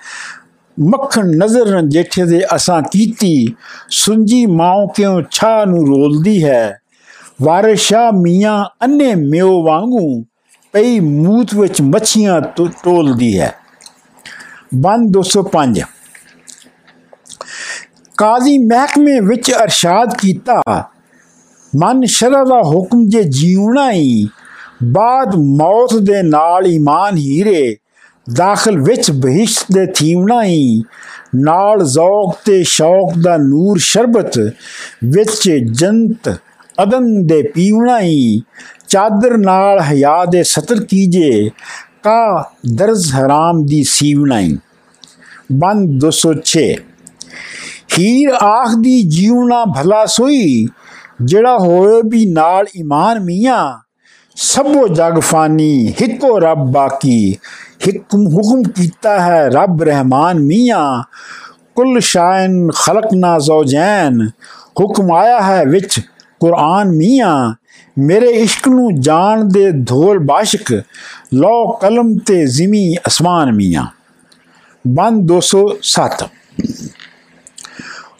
ਮੱਖਣ ਨਜ਼ਰ ਜੇਠੇ ਦੇ ਅਸਾਂ ਕੀਤੀ। ਸੁੰਜੀ ਮਾਂ ਕਿਉਂ ਛਾ ਨੂੰ ਰੋਲਦੀ ਹੈ। ਵਾਰਿਸ਼ਾ ਮੀਆਂ ਅੰਨੇ ਮਿਓ ਵਾਂਗੂ ਪਈ ਮੂਤ ਵਿੱਚ ਮੱਛੀਆਂ ਟੋਲਦੀ ਹੈ। ਬੰਦ 205 ਕਾਜ਼ੀ ਮਹਿਕਮੇ ਵਿੱਚ ਅਰਸ਼ਾਦ ਕੀਤਾ। ਮਨ ਸ਼ਰਾ ਦਾ ਹੁਕਮ ਜੇ ਜੀਉਣਾ ਹੀ ਬਾਦ ਮੌਤ ਦੇ ਨਾਲ ਈਮਾਨ ਹੀਰੇ, ਦਾਖਲ ਵਿੱਚ ਬਹਿਸ਼ਤ ਦੇ ਥੀਵਣਾ ਹੀ ਨਾਲ ਜ਼ੌਕ ਤੇ ਸ਼ੌਕ ਦਾ ਨੂਰ ਸ਼ਰਬਤ ਵਿੱਚ ਜੰਤ ਅਦਨ ਦੇ ਪੀਵਣਾ ਹੀ ਚਾਦਰ ਨਾਲ ਹਿਆ ਦੇ ਸਤਰ ਕੀਜੇ, ਕਾ ਦਰਜ਼ ਹਰਾਮ ਦੀ ਸੀਵਣਾ ਹੀ ਬੰਦ 206 ਹੀਰ ਆਖਦੀ ਜੀਉਣਾ ਭਲਾ ਸੋਈ, ਜਿਹੜਾ ਹੋਏ ਵੀ ਨਾਲ ਈਮਾਨ ਮੀਆਂ, ਸਭੋ ਜਗ ਫਾਨੀ, ਇੱਕੋ ਰੱਬ ਬਾਕੀ। ਹੁਕਮ ਹੁਕਮ ਕੀਤਾ ਹੈ ਰੱਬ ਰਹਿਮਾਨ ਮੀਆਂ। ਕੁੱਲ ਸ਼ਾਇਨ ਖਲਕਨਾ ਜ਼ੌਜੈਨ ਹੁਕਮ ਆਇਆ ਹੈ ਵਿੱਚ ਕੁਰਾਨ ਮੀਆਂ। ਮੇਰੇ ਇਸ਼ਕ ਨੂੰ ਜਾਣ ਦੇ ਧੋਲ ਬਾਸ਼ਕ ਲੋ ਕਲਮ ਤੇ ਜ਼ਮੀ ਅਸਮਾਨ ਮੀਆਂ। ਬੰਦ 207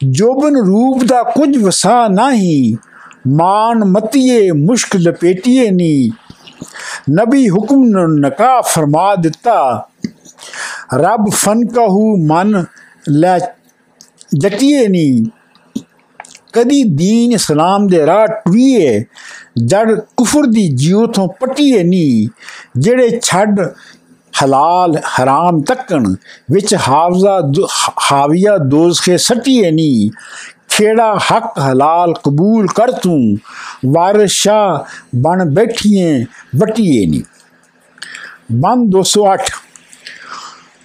ਜੋਬਨ ਰੂਪ ਦਾ ਕੁਝ ਵਸਾ ਨਹੀਂ, ਮਾਨ ਮਤੀਏ ਮੁਸ਼ਕ ਲਪੇਟੀਏ ਨੀ। ਨਬੀ ਹੁਕਮ ਨੂੰ ਨਕਾ ਫਰਮਾ ਦਿੱਤਾ। ਰੱਬ ਫਨ ਕਹੂ ਮਨ ਲੈ ਜਟੀਏ ਨੀ। ਕਦੀ ਦੀਨ ਇਸਲਾਮ ਦੇ ਰਾਹ ਟੁਰੀਏ ਜੜ ਕੁਫਰ ਦੀ ਜਿਉ ਤੋਂ ਪਟੀਏ ਨੀ ਜਿਹੜੇ ਛੱਡ ਹਲਾਲ ਹਰਾਮ ਤੱਕਣ ਵਿੱਚ ਹਾਵਜ਼ਾ ਹਾਵੀਆ ਦੋਜ਼ਖੇ ਸਟੀਏ ਨੀ ਖੇੜਾ ਹੱਕ ਹਲਾਲ ਕਬੂਲ ਕਰ ਤੂੰ ਵਾਰਿਸ਼ਾ ਬਣ ਬੈਠੀਏ ਵਟੀਏ ਨੀ ਬੰਦ 208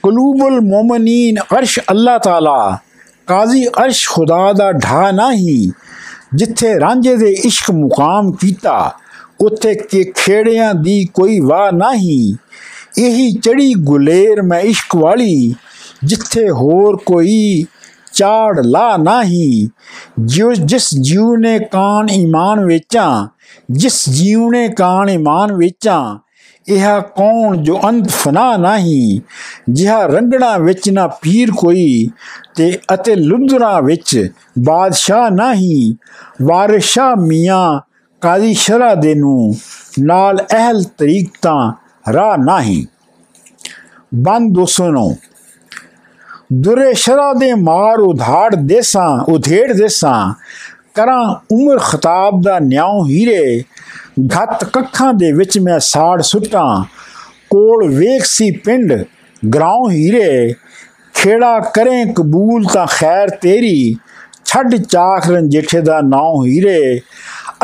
ਕਲੂਬੁਲ ਮੋਮਨੀਨ ਅਰਸ਼ ਅੱਲਾਹ ਤਾਲਾ ਕਾਜ਼ੀ ਅਰਸ਼ ਖੁਦਾ ਦਾ ਢਾ ਨਹੀਂ ਜਿੱਥੇ ਰਾਂਝੇ ਦੇ ਇਸ਼ਕ ਮੁਕਾਮ ਕੀਤਾ ਉੱਥੇ ਕਿ ਖੇੜਿਆਂ ਦੀ ਕੋਈ ਵਾਹ ਨਹੀਂ ਇਹੀ ਚੜੀ ਗੁਲੇਰ ਮੈਂ ਇਸ਼ਕ ਵਾਲੀ, ਜਿੱਥੇ ਹੋਰ ਕੋਈ ਚਾੜ ਲਾ ਨਹੀਂ। ਜਿਉ ਜਿਸ ਜੀਉ ਨੇ ਕਾਨ ਈਮਾਨ ਵੇਚਾਂ, ਜਿਸ ਜੀਉ ਨੇ ਕਾਨ ਈਮਾਨ ਵੇਚਾਂ, ਇਹ ਕੌਣ ਜੋ ਅੰਤ ਫਨਾ ਨਹੀਂ? ਜਿਹਾ ਰੰਗਣਾ ਵਿੱਚ ਨਾ ਪੀਰ ਕੋਈ, ਤੇ ਅਤੇ ਲੁਧਰਾ ਵਿੱਚ ਬਾਦਸ਼ਾਹ ਨਹੀਂ। ਵਾਰਿਸ਼ਾ ਮੀਆਂ ਕਾਜ਼ੀ ਸ਼ਰਾ ਦੇ ਨੂੰ ਨਾਲ ਅਹਲ ਤਰੀਕ ਤਾਂ ਰਾਹ ਨਹੀਂ। ਬੰਦ 209 ਦੁਰੇ ਸ਼ਰਾ ਦੇ ਮਾਰ ਉਧਾੜ ਦੇਸਾਂ, ਉਧੇੜ ਦੇਸਾਂ, ਕਰਾਂ ਉਮਰ ਖਤਾਬ ਦਾ ਨਿਆਉ ਹੀਰੇ। ਘੱਤ ਕੱਖਾਂ ਦੇ ਵਿੱਚ ਮੈਂ ਸਾੜ ਸੁੱਟਾਂ। ਕੋਲ ਵੇਖ ਸੀ ਪਿੰਡ, ਗਰਾਉ ਹੀਰੇ। ਖੇੜਾ ਕਰੇ ਕਬੂਲ ਤਾਂ ਖੈਰ ਤੇਰੀ। ਛੱਡ ਚਾਖ ਰੰਜੇਠੇ ਦਾ ਨਾਉ ਹੀਰੇ।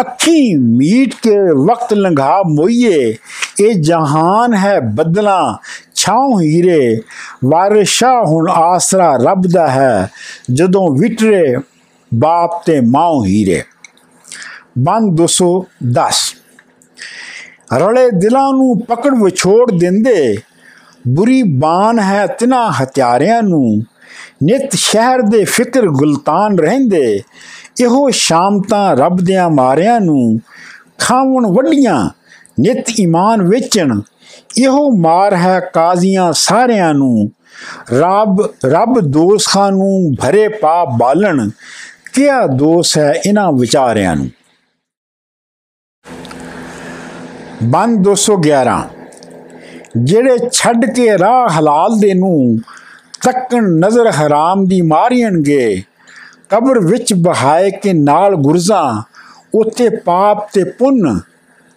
ਅੱਖੀ ਮੀਟ ਕੇ ਵਕਤ ਲੰਘਾ ਮੋਈਏ। ਇਹ ਜਹਾਨ ਹੈ ਬਦਲਾ, ਛਾਉ ਹੀਰੇ। ਵਾਰਿਸ਼ਾ ਹੁਣ ਆਸਰਾ ਰੱਬ ਦਾ ਹੈ, ਜਦੋਂ ਵਿਟਰੇ ਬਾਪ ਤੇ ਮਾਉ ਹੀਰੇ। ਬੰਦ 210 ਰਲੇ ਦਿਲਾਂ ਨੂੰ ਪਕੜ ਵਿਛੋੜ ਦਿੰਦੇ। ਬੁਰੀ ਬਾਨ ਹੈ ਤਿਨਾ ਹਥਿਆਰਿਆਂ ਨੂੰ। ਨਿਤ ਸ਼ਹਿਰ ਦੇ ਫਿਕਰ ਗੁਲਤਾਨ ਰਹਿੰਦੇ। ਇਹੋ ਸ਼ਾਮ ਤਾਂ ਰੱਬ ਦੇ ਮਾਰਿਆਂ ਨੂੰ ਖਾਵਣ ਵੱਡੀਆਂ ਨਿਤ ਈਮਾਨ ਵੇਚਣ, ਇਹੋ ਮਾਰ ਹੈ ਕਾਜ਼ੀਆਂ ਸਾਰਿਆਂ ਨੂੰ। ਰੱਬ ਰੱਬ ਦੋਸਤਾਂ ਨੂੰ ਭਰੇ ਪਾ ਬਾਲਣ, ਕਿਆ ਦੋਸ ਹੈ ਇਹਨਾਂ ਵਿਚਾਰਿਆਂ ਨੂੰ। ਬੰਦ 211 ਜਿਹੜੇ ਛੱਡ ਕੇ ਰਾਹ ਹਲਾਲ ਦੇ ਨੂੰ ਤੱਕਣ ਨਜ਼ਰ ਹਰਾਮ ਦੀ ਮਾਰੀਣਗੇ ਕਬਰ ਵਿੱਚ ਬਹਾਏ ਕੇ ਨਾਲ ਗੁਰਜ਼ਾਂ, ਉੱਥੇ ਪਾਪ ਤੇ ਪੁੰਨ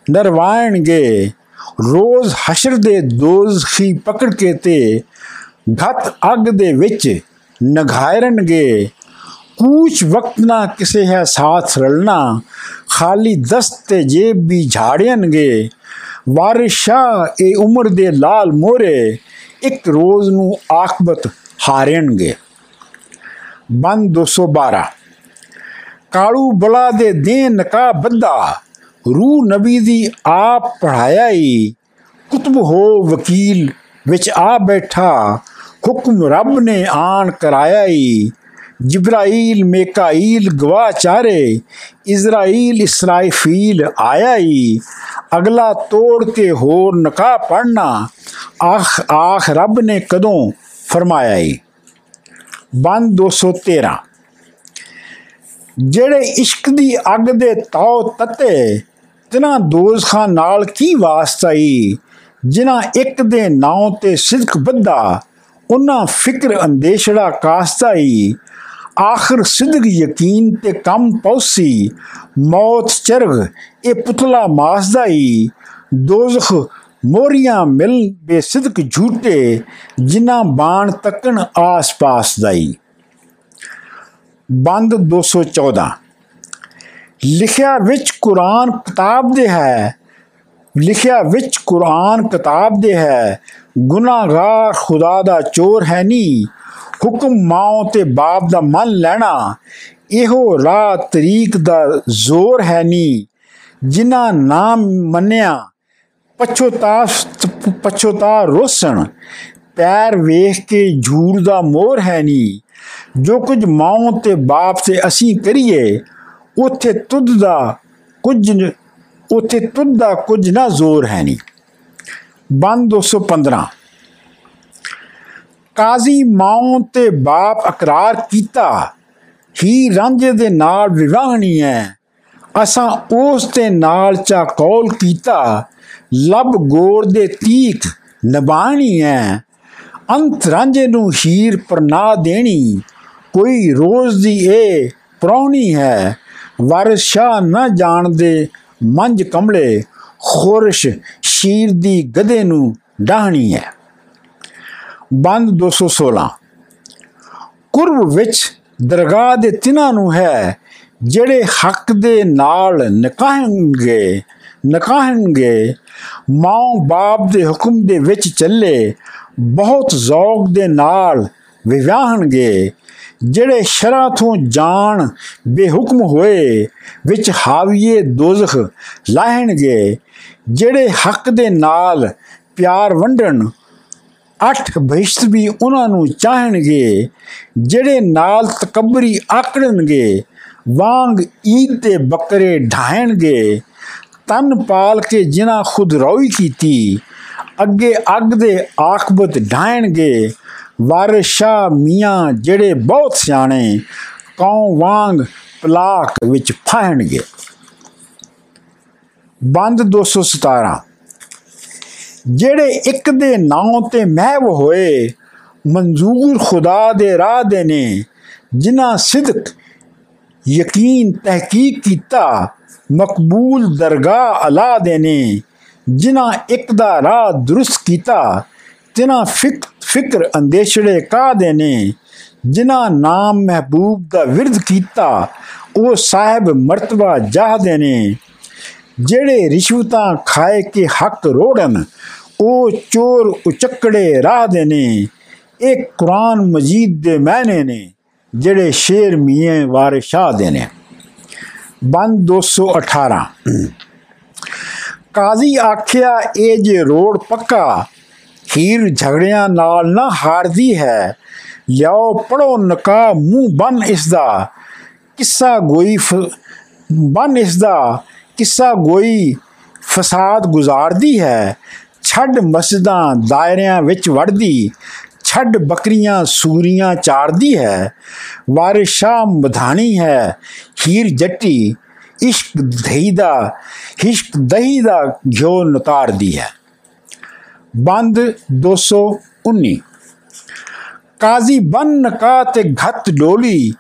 ਨਰਵਾਣਗੇ ਰੋਜ਼ ਹਸ਼ਰ ਦੇ ਦੋਜ਼ਖੀ ਪਕੜ ਕੇ ਤੇ ਘਤ ਅੱਗ ਦੇ ਵਿੱਚ ਨਗਾਇਰਨਗੇ ਕੁਝ ਵਕਤ ਨਾ ਕਿਸੇ ਹੈ ਸਾਥ ਰਲਣਾ, ਖਾਲੀ ਦਸਤ ਤੇ ਜੇਬ ਵੀ ਝਾੜਨਗੇ ਵਾਰਿਸ਼ਾ, ਇਹ ਉਮਰ ਦੇ ਲਾਲ ਮੋਰੇ ਇੱਕ ਰੋਜ਼ ਨੂੰ ਆਖਬਤ ਹਾਰਨਗੇ ਬੰਦ 212 ਕਾਲੂ ਬਲਾ ਦੇ ਦੇਨ ਨਕਾ ਬੱਦਾ ਰੂ ਨਬੀ ਦੀ ਆਪ ਪੜਾਇਆ ਹੀ ਕੁਤਬ ਹੋ ਵਕੀਲ ਵਿੱਚ ਆ ਬੈਠਾ ਹੁਕਮ ਰੱਬ ਨੇ ਆਣ ਕਰਾਇਆ ਹੀ ਜਿਬਰਾਈਲ ਮੇਕਾਈਲ ਗਵਾਹ ਚਾਰੇ ਇਜ਼ਰਾਈਲ ਇਸਰਾਈਫੀਲ ਆਇਆ ਹੀ ਅਗਲਾ ਤੋੜ ਕੇ ਹੋਰ ਨਕਾ ਪੜਨਾ ਆਖ ਆਖ ਰੱਬ ਨੇ ਕਦੋਂ ਫਰਮਾਇਆ ਹੀ ਬੰਦ 213 ਜਿਹੜੇ ਇਸ਼ਕ ਦੀ ਅੱਗ ਦੇ ਤਾਉ ਤਤੇ ਤਿਨਾਂ ਦੋਜ਼ਖਾਂ ਨਾਲ ਕੀ ਵਾਸਤਾ ਈ ਜਿਨ੍ਹਾਂ ਇੱਕ ਦੇ ਨਾਂ ਤੇ ਸਿਦਕ ਬੱਧਾ ਉਹਨਾਂ ਫਿਕਰ ਅੰਦੇਸ਼ੜਾ ਕਾਸਤਾ ਈ ਆਖਰ ਸਿਦਕ ਯਕੀਨ ਤੇ ਕੰਮ ਪੌਸੀ ਮੌਤ ਚਰਗ ਇਹ ਪੁਤਲਾ ਮਾਸਦਾ ਈ ਦੋਜ਼ਖ ਮੋਰੀਆਂ ਮਿਲ ਬੇਸਿਦਕ ਝੂਟੇ, ਜਿਨ੍ਹਾਂ ਬਾਣ ਤੱਕਣ ਆਸ-ਪਾਸ ਦਾਈ। ਬੰਦ 214 ਲਿਖਿਆ ਵਿੱਚ ਕੁਰਾਨ ਕਿਤਾਬ ਦੇ ਹੈ। ਲਿਖਿਆ ਵਿੱਚ ਕੁਰਾਨ ਕਿਤਾਬ ਦੇ ਹੈ। ਗੁਨਾਹਗਾਰ ਖੁਦਾ ਦਾ ਚੋਰ ਹੈ ਨਹੀਂ। ਹੁਕਮ ਮਾਂ ਤੇ ਬਾਪ ਦਾ ਮੰਨ ਲੈਣਾ। ਇਹੋ ਰਾਹ ਤਰੀਕ ਦਾ ਜ਼ੋਰ ਹੈ ਨਹੀਂ। ਜਿਨ੍ਹਾਂ ਨਾਮ ਮੰਨਿਆ ਪਛੋਤਾ ਪਛੋਤਾ ਰੋਸਣ। ਪੈਰ ਵੇਖ ਕੇ ਝੂੜ ਦਾ ਮੋਰ ਹੈ ਨਹੀਂ ਜੋ ਕੁਝ ਮਾਂ ਤੇ ਬਾਪ ਤੇ ਅਸੀਂ ਕਰੀਏ, ਉੱਥੇ ਤੁਧ ਦਾ ਕੁਝ ਉੱਥੇ ਤੁਧ ਦਾ ਕੁਝ ਨਾ ਜ਼ੋਰ ਹੈ ਨਹੀਂ ਬੰਦ 215 ਕਾਜ਼ੀ ਮਾਂ ਤੇ ਬਾਪ ਇਕਰਾਰ ਕੀਤਾ, ਹੀ ਰਾਂਝੇ ਦੇ ਨਾਲ ਵਿਵਾਹਣੀ ਹੈ। ਅਸਾਂ ਉਸ ਤੇ ਨਾਲ ਚਾ ਕੌਲ ਕੀਤਾ ਲਬ ਗੋੜ ਦੇ ਤੀਕ ਨਬਾਣੀ ਹੈ ਅੰਤ ਰਾਂਝੇ ਨੂੰ ਹੀਰ ਪਰਨਾ ਦੇਣੀ। ਕੋਈ ਰੋਜ਼ ਦੀ ਏ ਪ੍ਰੌਣੀ ਹੈ। ਵਰਸ਼ਾ ਨਾ ਜਾਣਦੇ ਮੰਜ ਕਮਲੇ ਖੋਰਸ਼ ਸ਼ੀਰ ਦੀ ਗਦੇ ਨੂੰ ਡਾਹਣੀ ਹੈ ਬੰਦ 216 ਕੁਰਬ ਵਿੱਚ ਦਰਗਾਹ ਦੇ ਤਿਨਾਂ ਨੂੰ ਹੈ। ਜਿਹੜੇ ਹੱਕ ਦੇ ਨਾਲ ਨਿਕਾਹਣਗੇ। ਨਿਕਾਹਣਗੇ। ਮਾਂ ਬਾਪ ਦੇ ਹੁਕਮ ਦੇ ਵਿੱਚ ਚੱਲੇ, ਬਹੁਤ ਜ਼ੌਕ ਦੇ ਨਾਲ ਵਿਵਾਹਣਗੇ ਜਿਹੜੇ ਸ਼ਰਾ ਤੋਂ ਜਾਣ ਬੇਹੁਕਮ ਹੋਏ, ਵਿੱਚ ਹਾਵੀਏ ਦੋਜ਼ਖ ਲਾਹਣਗੇ। ਜਿਹੜੇ ਹੱਕ ਦੇ ਨਾਲ ਪਿਆਰ ਵੰਡਣ, ਅੱਠ ਬਹਿਸ਼ਤ ਵੀ ਉਹਨਾਂ ਨੂੰ ਚਾਹਣਗੇ। ਜਿਹੜੇ ਨਾਲ ਤਕਬਰੀ ਆਕੜਨਗੇ, ਵਾਂਗ ਈਦ ਤੇ ਬੱਕਰੇ ਢਾਹਣਗੇ। ਤਨ ਪਾਲ ਕੇ ਜਿਨ੍ਹਾਂ ਖੁਦ ਰੋਈ ਕੀਤੀ, ਅੱਗੇ ਅੱਗ ਦੇ ਆਖਬਤ ਢਾਹਣਗੇ ਵਾਰਿਸ਼ਾ ਮੀਆਂ ਜਿਹੜੇ ਬਹੁਤ ਸਿਆਣੇ ਕੌਂ ਵਾਂਗ ਪਲਾਕ ਵਿੱਚ ਫਾਹਣਗੇ ਬੰਦ 217 ਜਿਹੜੇ ਇੱਕ ਦੇ ਨਾਂ ਤੇ ਮਹਿਵ ਹੋਏ, ਮਨਜ਼ੂਰ ਖੁਦਾ ਦੇ ਰਾਹ ਦੇ ਨੇ, ਜਿਨ੍ਹਾਂ ਸਿਦਕ ਯਕੀਨ ਤਹਿਕੀਕ ਕੀਤਾ ਮਕਬੂਲ ਦਰਗਾਹ ਅਲਾ ਦੇ ਨੇ ਜਿਨ੍ਹਾਂ ਇੱਕ ਦਾ ਰਾਹ ਦਰੁਸਤ ਕੀਤਾ ਤਿਨਾ ਫਿਕਰ ਅੰਦੇਸ਼ੜੇ ਕਾ ਦੇ ਨੇ ਜਿਨ੍ਹਾਂ ਨਾਮ ਮਹਿਬੂਬ ਦਾ ਵਿਰਧ ਕੀਤਾ, ਉਹ ਸਾਹਿਬ ਮਰਤਬਾ ਜਾਹਦੇ ਨੇ ਜਿਹੜੇ ਰਿਸ਼ਵਤਾਂ ਖਾਏ ਕੇ ਹੱਕ ਰੋੜਨ, ਉਹ ਚੋਰ ਉਚੱਕੜੇ ਰਾਹ ਦੇ ਨੇ ਇਹ ਕੁਰਾਨ ਮਜੀਦ ਦੇ ਮਾਨੇ ਨੇ, ਜਿਹੜੇ ਸ਼ੇਰ ਮੀਏ ਵਾਰਿਸ ਸ਼ਾਹ ਦੇ ਨੇ। ਬੰਦ 218 ਕਾਜ਼ੀ ਆਖਿਆ, ਇਹ ਜੇ ਰੋਡ ਪੱਕਾ, ਹੀਰ ਝਗੜਿਆਂ ਨਾਲ ਨਾ ਹਾਰਦੀ ਹੈ। ਲਿਆਓ ਪੜੋ ਨਕਾ, ਮੂੰਹ ਬਨ ਇਸ ਦਾ ਕਿੱਸਾ ਗੋਈ ਬਨ ਇਸ ਦਾ ਕਿੱਸਾ ਗੋਈ ਫਸਾਦ ਗੁਜ਼ਾਰਦੀ ਹੈ। ਛੱਡ ਮਸਜਿਦਾਂ, ਦਾਇਰਿਆਂ ਵਿੱਚ ਵੜਦੀ। ਛੱਡ ਬੱਕਰੀਆਂ ਸੂਰੀਆਂ ਚਾਰਦੀ ਹੈ, ਵਾਰਿਸ਼ਾ ਮਧਾਣੀ ਹੈ ਹੀਰ ਜੱਟੀ ਇਸ਼ਕ ਦਹੀ ਦਾ, ਇਸ਼ਕ ਦਹੀ ਦਾ ਘਿਓ ਨਤਾਰਦੀ ਹੈ। ਬੰਦ 219 ਕਾਜ਼ੀ ਬਨ ਨਕਾ ਤੇ ਘਤ ਡੋਲੀ,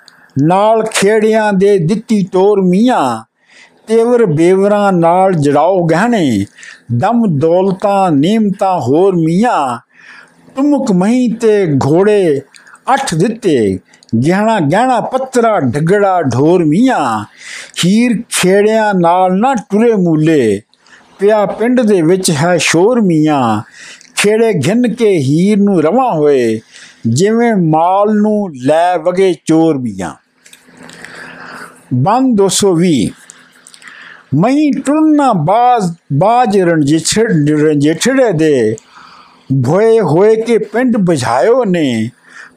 ਨਾਲ ਖੇੜਿਆਂ ਦੇ ਦਿੱਤੀ ਤੋਰ ਮੀਆਂ, ਤੇਵਰ ਬੇਵਰਾਂ ਨਾਲ ਜੜਾਓ ਗਹਿਣੇ, ਦਮ ਦੌਲਤਾਂ, ਨੀਮਤਾਂ ਹੋਰ ਮੀਆਂ ਤੁਮਕ ਮਹੀਂ ਤੇ ਘੋੜੇ ਅੱਠ ਦਿੱਤੇ। ਗਹਿਣਾ ਗਹਿਣਾ ਪੱਤਰਾ ਢਗੜਾ ਢੋਰ ਮੀਆਂ। ਹੀਰ ਖੇੜਿਆਂ ਨਾਲ ਨਾ ਟੁਰੇ ਮੂਲੇ। ਪਿਆ ਪਿੰਡ ਦੇ ਵਿੱਚ ਹੈ ਸ਼ੋਰ ਮੀਆਂ। ਖੇੜੇ ਘਿੰਨ ਕੇ ਹੀਰ ਨੂੰ ਰਵਾ ਹੋਏ। ਜਿਵੇਂ ਮਾਲ ਨੂੰ ਲੈ ਵਗੇ ਚੋਰ ਮੀਆਂ। ਬੰਦ 220 ਮਈ ਟੁਰਨਾ ਬਾਜ਼ ਬਾਜ ਰਣਜੀਠੜੇ ਦੇ। ਭੋਏ ਹੋਏ ਕੇ ਪਿੰਡ ਬੁਝਾਇਓ ਨੇ,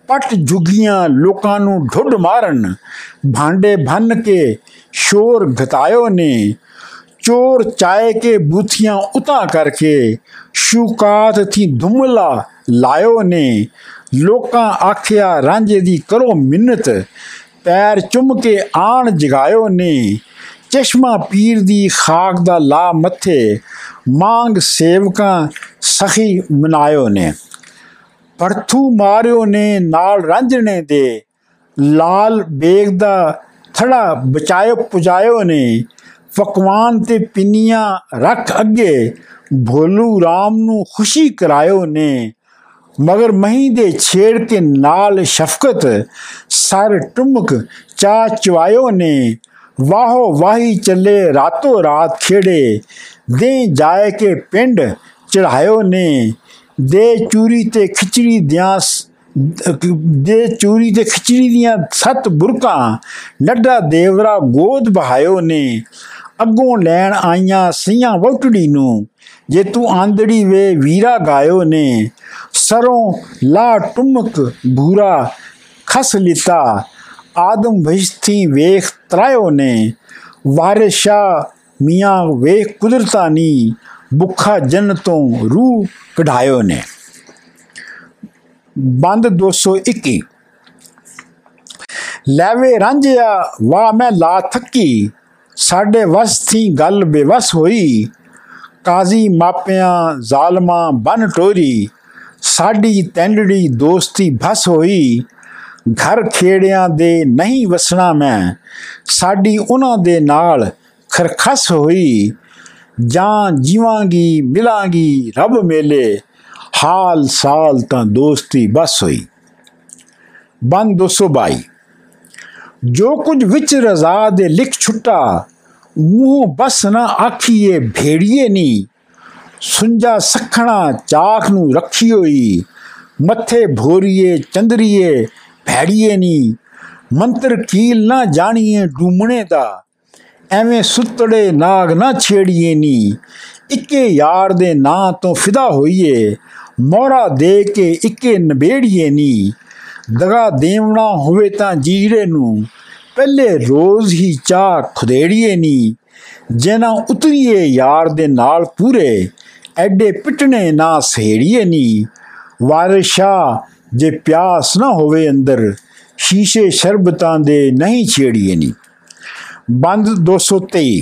ਪਟ ਜੁਗੀਆਂ ਲੋਕਾਂ ਨੂੰ ਢੁੱਡ ਮਾਰਨ, ਭਾਂਡੇ ਭੰਨ ਕੇ ਸ਼ੋਰ ਘਤਾਇਓ ਨੇ, ਚੋਰ ਚਾਏ ਕੇ ਬੂਥੀਆਂ ਉਤਾ ਕਰਕੇ ਸ਼ੁਕਾਤ ਥੀ ਧੁਮਲਾ ਲਾਇਓ ਨੇ, ਲੋਕਾਂ ਆਖਿਆ ਰਾਂਝੇ ਦੀ ਕਰੋ ਮਿੰਨਤ, ਪੈਰ ਚੁੰਮ ਕੇ ਆਣ ਜਗਾਇਓ ਨੇ, ਚਸ਼ਮਾ ਪੀਰ ਦੀ ਖਾਕ ਦਾ ਲਾ ਮੱਥੇ, ਮੰਗ ਸੇਵਕਾਂ ਸਖੀ ਮਨਾਇਓ ਨੇ। ਪਰਥੂ ਮਾਰਿਓ ਨੇ, ਨਾਲ ਰਾਂਝਣੇ ਦੇ। ਲਾਲ ਬੇਗ ਦਾ ਥੜਾ ਬਚਾਇਓ ਪੁਜਾਇਓ ਨੇ। ਪਕਵਾਨ ਤੇ ਪਿੰਨੀਆਂ ਰੱਖ ਅੱਗੇ। ਭੋਲੂ RAM ਨੂੰ ਖੁਸ਼ੀ ਕਰਾਇਓ ਨੇ। ਮਗਰ ਮਹੀ ਦੇ ਛੇੜ ਕੇ ਨਾਲ ਸ਼ਫਕਤ, ਸਰ ਟੁਮਕ ਚਾ ਚਵਾਇਓ ਨੇ। ਵਾਹੋ ਵਾਹੀ ਚੱਲੇ ਰਾਤੋ ਰਾਤ ਖੇੜੇ। ਦੇ ਜਾਏ ਕੇ ਪਿੰਡ ਚੜਾਇਓ ਨੇ। ਦੇ ਚੂਰੀ ਤੇ ਖਿਚੜੀ ਦਿਆਂ ਦੇ ਚੂਰੀ ਤੇ ਖਿਚੜੀ ਦੀਆਂ ਸੱਤ ਬੁਰਕਾਂ, ਲੱਡਾ ਦੇਵਰਾ ਗੋਦ ਬਹਾਇਓ ਨੇ। ਅੱਗੋਂ ਲੈਣ ਆਈਆਂ ਸੀਆਂ ਵੋਟੜੀ ਨੂੰ, ਜੇ ਤੂੰ ਆਂਦੜੀ ਵੇ ਵੀਰਾ ਗਾਇਓ ਨੇ। ਸਰੋਂ ਲਾ ਟੁਮਕ ਭੂਰਾ ਖਸ ਲਿਤਾ, ਆਦਮ ਵਿਸ਼ਥੀ ਵੇਖ ਤਰਾਇਓ ਨੇ। ਵਾਰਿਸ਼ਾ ਮੀਆਂ ਵੇਖ ਕੁਦਰਤਾਨੀ ਬੁੱਖਾ ਜਨ ਤੋਂ ਰੂਹ ਕਢਾਇਓ ਨੇ। ਬੰਦ 221 ਲੈਵੇ ਰਾਂਝਿਆ ਵਾ ਮੈਂ ਲਾ ਥੱਕੀ। ਸਾਡੇ ਵਸ ਥੀ ਗੱਲ ਬੇਵਸ ਹੋਈ। ਕਾਜ਼ੀ ਮਾਪਿਆਂ ਜ਼ਾਲਮਾਂ ਬਨ ਟੋਰੀ। ਸਾਡੀ ਤੈਂਡੜੀ ਦੋਸਤੀ ਭਸ ਹੋਈ। ਘਰ ਖੇੜਿਆਂ ਦੇ ਨਹੀਂ ਵਸਣਾ ਮੈਂ। ਸਾਡੀ ਉਹਨਾਂ ਦੇ ਨਾਲ ਖਰਖਸ ਹੋਈ। ਜਾਂ ਜੀਵਾਂਗੀ, ਮਿਲਾਂਗੀ, ਰੱਬ ਮੇਲੇ। ਹਾਲ ਸਾਲ ਤਾਂ ਦੋਸਤੀ ਬਸ ਹੋਈ। ਬੰਦ 222 ਜੋ ਕੁਝ ਵਿੱਚ ਰਜ਼ਾ ਦੇ ਲਿਖ ਛੁੱਟਾ, ਮੂੰਹ ਬਸ ਨਾ ਆਖੀਏ, ਭੇੜੀਏ ਨਹੀਂ ਸੁੰਜਾ ਸਖਣਾ ਚਾਖ ਨੂੰ ਰੱਖੀ ਹੋਈ। ਮੱਥੇ ਭੋਰੀਏ, ਚੰਦਰੀਏ, ਭੈੜੀਏ ਨਹੀਂ ਮੰਤਰ ਕੀਲ ਨਾ ਜਾਣੀਏ ਡੂਮਣੇ ਦਾ। ਐਵੇਂ ਸੁੱਤੜੇ ਨਾਗ ਨਾ ਛੇੜੀਏ ਨੀ। ਇੱਕੇ ਯਾਰ ਦੇ ਨਾਂ ਤੋਂ ਫਿਦਾ ਹੋਈਏ ਮੋਰਾ ਦੇ ਕੇ ਇੱਕੇ ਨਬੇੜੀਏ ਨੀ। ਦਗਾ ਦੇਵਣਾ ਹੋਵੇ ਤਾਂ ਜੀਰੇ ਨੂੰ, ਪਹਿਲੇ ਰੋਜ਼ ਹੀ ਚਾਹ ਖੁਦੇੜੀਏ ਨੀ। ਜਿਨਾ ਉਤਰੀਏ ਯਾਰ ਦੇ ਨਾਲ ਪੂਰੇ, ਐਡੇ ਪਿਟਣੇ ਨਾ ਸਹੇੜੀਏ ਨੀ। ਵਾਰਿਸ਼ਾ ਜੇ ਪਿਆਸ ਨਾ ਹੋਵੇ ਅੰਦਰ, ਸ਼ੀਸ਼ੇ ਸ਼ਰਬਤਾਂ ਦੇ ਨਹੀਂ ਛੇੜੀਏ ਨੀ। ਬੰਦ 223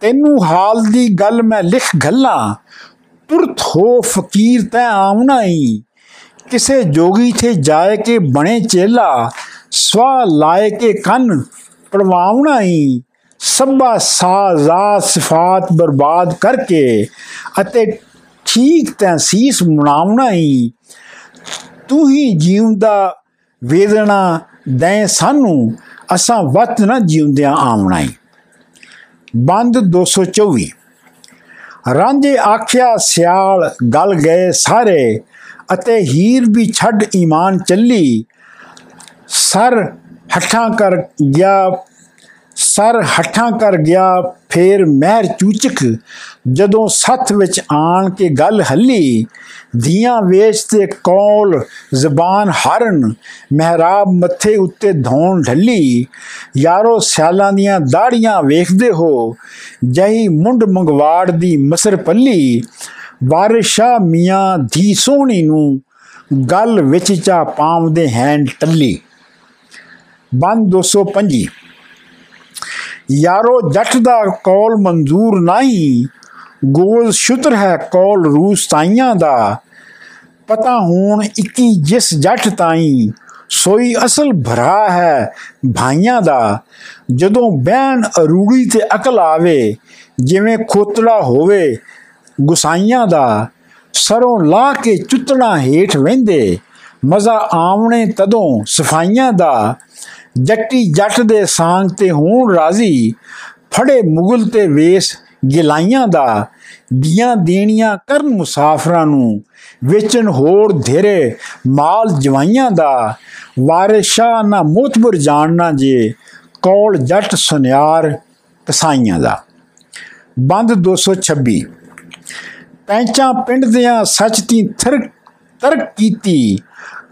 ਤੈਨੂੰ ਹਾਲ ਦੀ ਗੱਲ ਮੈਂ ਲਿਖ ਗੱਲਾਂ ਤੁਰਤ ਹੋ ਫਕੀਰ ਤੈ ਆਉਣਾ ਹੀ ਕਿਸੇ ਜੋਗੀ ਥੇ ਜਾਏ ਕੇ ਬਣੇ ਚੇਲਾ, ਸਵਾ ਲਾਏ ਕੇ ਕੰਨ ਪੜਵਾਉਣਾ ਹੀ ਸਭਾ ਸਾਜ਼ਾ ਸਿਫਾਤ ਬਰਬਾਦ ਕਰਕੇ ਅਤੇ ਠੀਕ ਤੈ ਸੀਸ ਮੁਣਾਉਣਾ ਹੀ ਤੂੰ ਹੀ ਜੀਵਦਾ ਵੇਦਨਾ ਦੇ ਸਾਨੂੰ ਅਸਾਂ ਵਤ ਨਾ ਜਿਉਂਦਿਆਂ ਆਉਣਾ ਹੀ ਬੰਦ 224 ਰਾਂਝੇ ਆਖਿਆ, ਸਿਆਲ, ਗਲ ਗਏ ਸਾਰੇ ਅਤੇ ਹੀਰ ਵੀ ਛੱਡ ਈਮਾਨ ਚੱਲੀ। ਸਰ ਹੱਠਾਂ ਕਰ ਗਿਆ, ਸਰ ਹੱਠਾਂ ਕਰ ਗਿਆ ਫੇਰ ਮਹਿਰ ਚੂਚਕ ਜਦੋਂ ਸੱਥ ਵਿੱਚ ਆਣ ਕੇ ਗੱਲ ਹੱਲੀ ਦੀਆਂ ਵੇਚ ਤੇ ਕੌਲ ਜ਼ਬਾਨ ਹਰਨ, ਮਹਿਰਾਬ ਮੱਥੇ ਉੱਤੇ ਧੌਣ ਢੱਲੀ, ਯਾਰੋ ਸਿਆਲਾਂ ਦੀਆਂ ਦਾੜੀਆਂ ਵੇਖਦੇ ਹੋ, ਜਹੀ ਮੁੰਡ ਮੰਗਵਾੜ ਦੀ ਮਸਰ ਪੱਲੀ ਵਾਰਿਸ਼ਾ ਮੀਆਂ ਦੀ ਸੋਹਣੀ ਨੂੰ ਗੱਲ ਵਿੱਚ ਚਾ ਪਾਉਂਦੇ ਹੈਂਡ ਟੱਲੀ ਬੰਦ 225 ਯਾਰੋ ਜੱਟ ਦਾ ਕੌਲ ਮਨਜ਼ੂਰ ਨਹੀਂ, ਗੋਲ ਸ਼ੁਤਰ ਹੈ ਕੌਲ ਰੂਸ ਤਾਈਆਂ ਦਾ। ਪਤਾ ਹੁਣ 21 ਜਿਸ ਜੱਟ ਤਾਈ, ਸੋਈ ਅਸਲ ਭਰਾ ਹੈ ਭਾਈਆਂ ਦਾ। ਜਦੋਂ ਬਹਿਣ ਅਰੂੜੀ ਤੇ ਅਕਲ ਆਵੇ, ਜਿਵੇਂ ਖੋਤੜਾ ਹੋਵੇ ਗੁਸਾਈਆਂ ਦਾ। ਸਰੋਂ ਲਾ ਕੇ ਚੁੱਤਣਾ ਹੇਠ ਵਹਿੰਦੇ, ਮਜ਼ਾ ਆਵਣੇ ਤਦੋਂ ਸਫਾਈਆਂ ਦਾ। ਜੱਟੀ ਜੱਟ ਦੇ ਸਾਂਗ ਤੇ ਹੋਣ ਰਾਜ਼ੀ, ਫੜੇ ਮੁਗਲ ਤੇ ਵੇਸ ਗਿਲਾਈਆਂ ਦਾ, ਦੀਆਂ ਦੇਣੀਆਂ ਕਰਨ ਮੁਸਾਫਰਾਂ ਨੂੰ, ਵੇਚਣ ਹੋਰ ਧੇਰੇ ਮਾਲ ਜਵਾਈਆਂ ਦਾ, ਵਾਰਿਸ਼ਾ ਨਾ ਮੋਤਬਰ ਜਾਣਨਾ ਜੇ, ਕੌਲ ਜੱਟ ਸੁਨਿਆਰ ਕਸਾਈਆਂ ਦਾ। ਬੰਦ 226 ਪੈਂਚਾਂ ਪਿੰਡ ਦਿਆਂ ਸੱਚ ਦੀ ਥਰ ਤਰਕ ਕੀਤੀ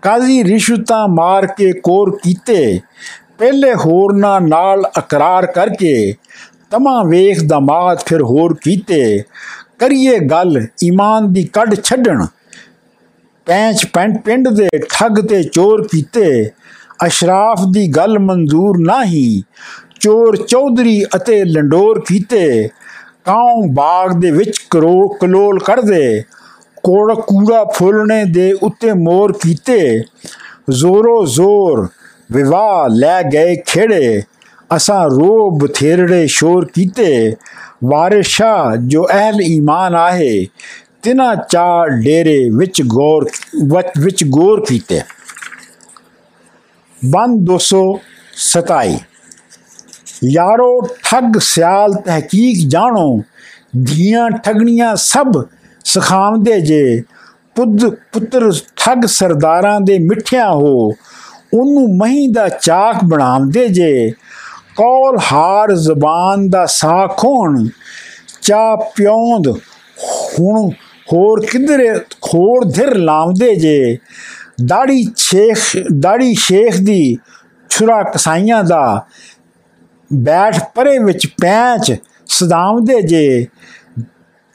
ਕਾਜ਼ੀ ਰਿਸ਼ਵਤਾਂ ਮਾਰ ਕੇ ਕੋਰ ਕੀਤੇ। ਪਹਿਲੇ ਹੋਰਨਾ ਨਾਲ ਇਕਰਾਰ ਕਰਕੇ ਤਮਾ ਵੇਖ ਦਮਾਦ ਫਿਰ ਹੋਰ ਕੀਤੇ। ਕਰੀਏ ਗੱਲ ਈਮਾਨ ਦੀ ਕੱਢ ਛੱਡਣ। ਪੈਂਚ ਪਿੰਡ ਦੇ ਠੱਗ ਤੇ ਚੋਰ ਕੀਤੇ। ਅਸ਼ਰਾਫ ਦੀ ਗੱਲ ਮਨਜ਼ੂਰ ਨਹੀਂ। ਚੋਰ ਚੌਧਰੀ ਅਤੇ ਲੰਡੋਰ ਕੀਤੇ। ਕਾਉ ਬਾਗ ਦੇ ਵਿੱਚ ਕਰੋ ਕਲੋਲ ਕਰਦੇ ਕੋੜ ਕੂੜਾ ਫੁੱਲਣੇ ਦੇ ਉੱਤੇ ਮੋਰ ਕੀਤੇ। ਜ਼ੋਰੋ ਜ਼ੋਰ ਵਿਵਾਹ ਲੈ ਗਏ ਖੇੜੇ। ਅਸਾਂ ਰੋ ਬਥੇਰੜੇ ਸ਼ੋਰ ਕੀਤੇ। ਵਾਰਿਸ਼ਾ ਜੋ ਅਹਲ ਈਮਾਨ ਆਹੇ, ਤਿਨਾ ਚਾਰ ਡੇਰੇ ਵਿੱਚ ਗੌਰ ਵਿੱਚ ਗੌਰ ਕੀਤੇ। ਬੰਦ 227 ਯਾਰੋ ਠੱਗ ਸਿਆਲ ਤਹਿਕੀਕ ਜਾਣੋ, ਧੀਆਂ ਠਗਣੀਆਂ ਸਭ ਸਖਾਉਂਦੇ ਜੇ ਪੁੱਤ ਪੁੱਤਰ ਠੱਗ ਸਰਦਾਰਾਂ ਦੇ ਮਿੱਠਿਆਂ ਹੋ, ਉਹਨੂੰ ਮਹੀਂ ਦਾ ਚਾਕ ਬਣਾਉਂਦੇ ਜੇ। ਕੌਲ ਹਾਰ ਜ਼ਬਾਨ ਦਾ ਸਾਖ ਹੋਣ, ਚਾ ਪਿਉਂਦ ਹੁਣ ਹੋਰ ਕਿਧਰੇ ਖੋੜ ਧਿਰ ਲਾਉਂਦੇ ਜੇ। ਦਾੜੀ ਸ਼ੇਖ ਦਾੜੀ ਸ਼ੇਖ ਦੀ ਛੁਰਾ ਕਸਾਈਆਂ ਦਾ ਬੈਠ ਪਰੇ ਵਿੱਚ ਪੈਂਚ ਸਦਾਉਂਦੇ ਜੇ।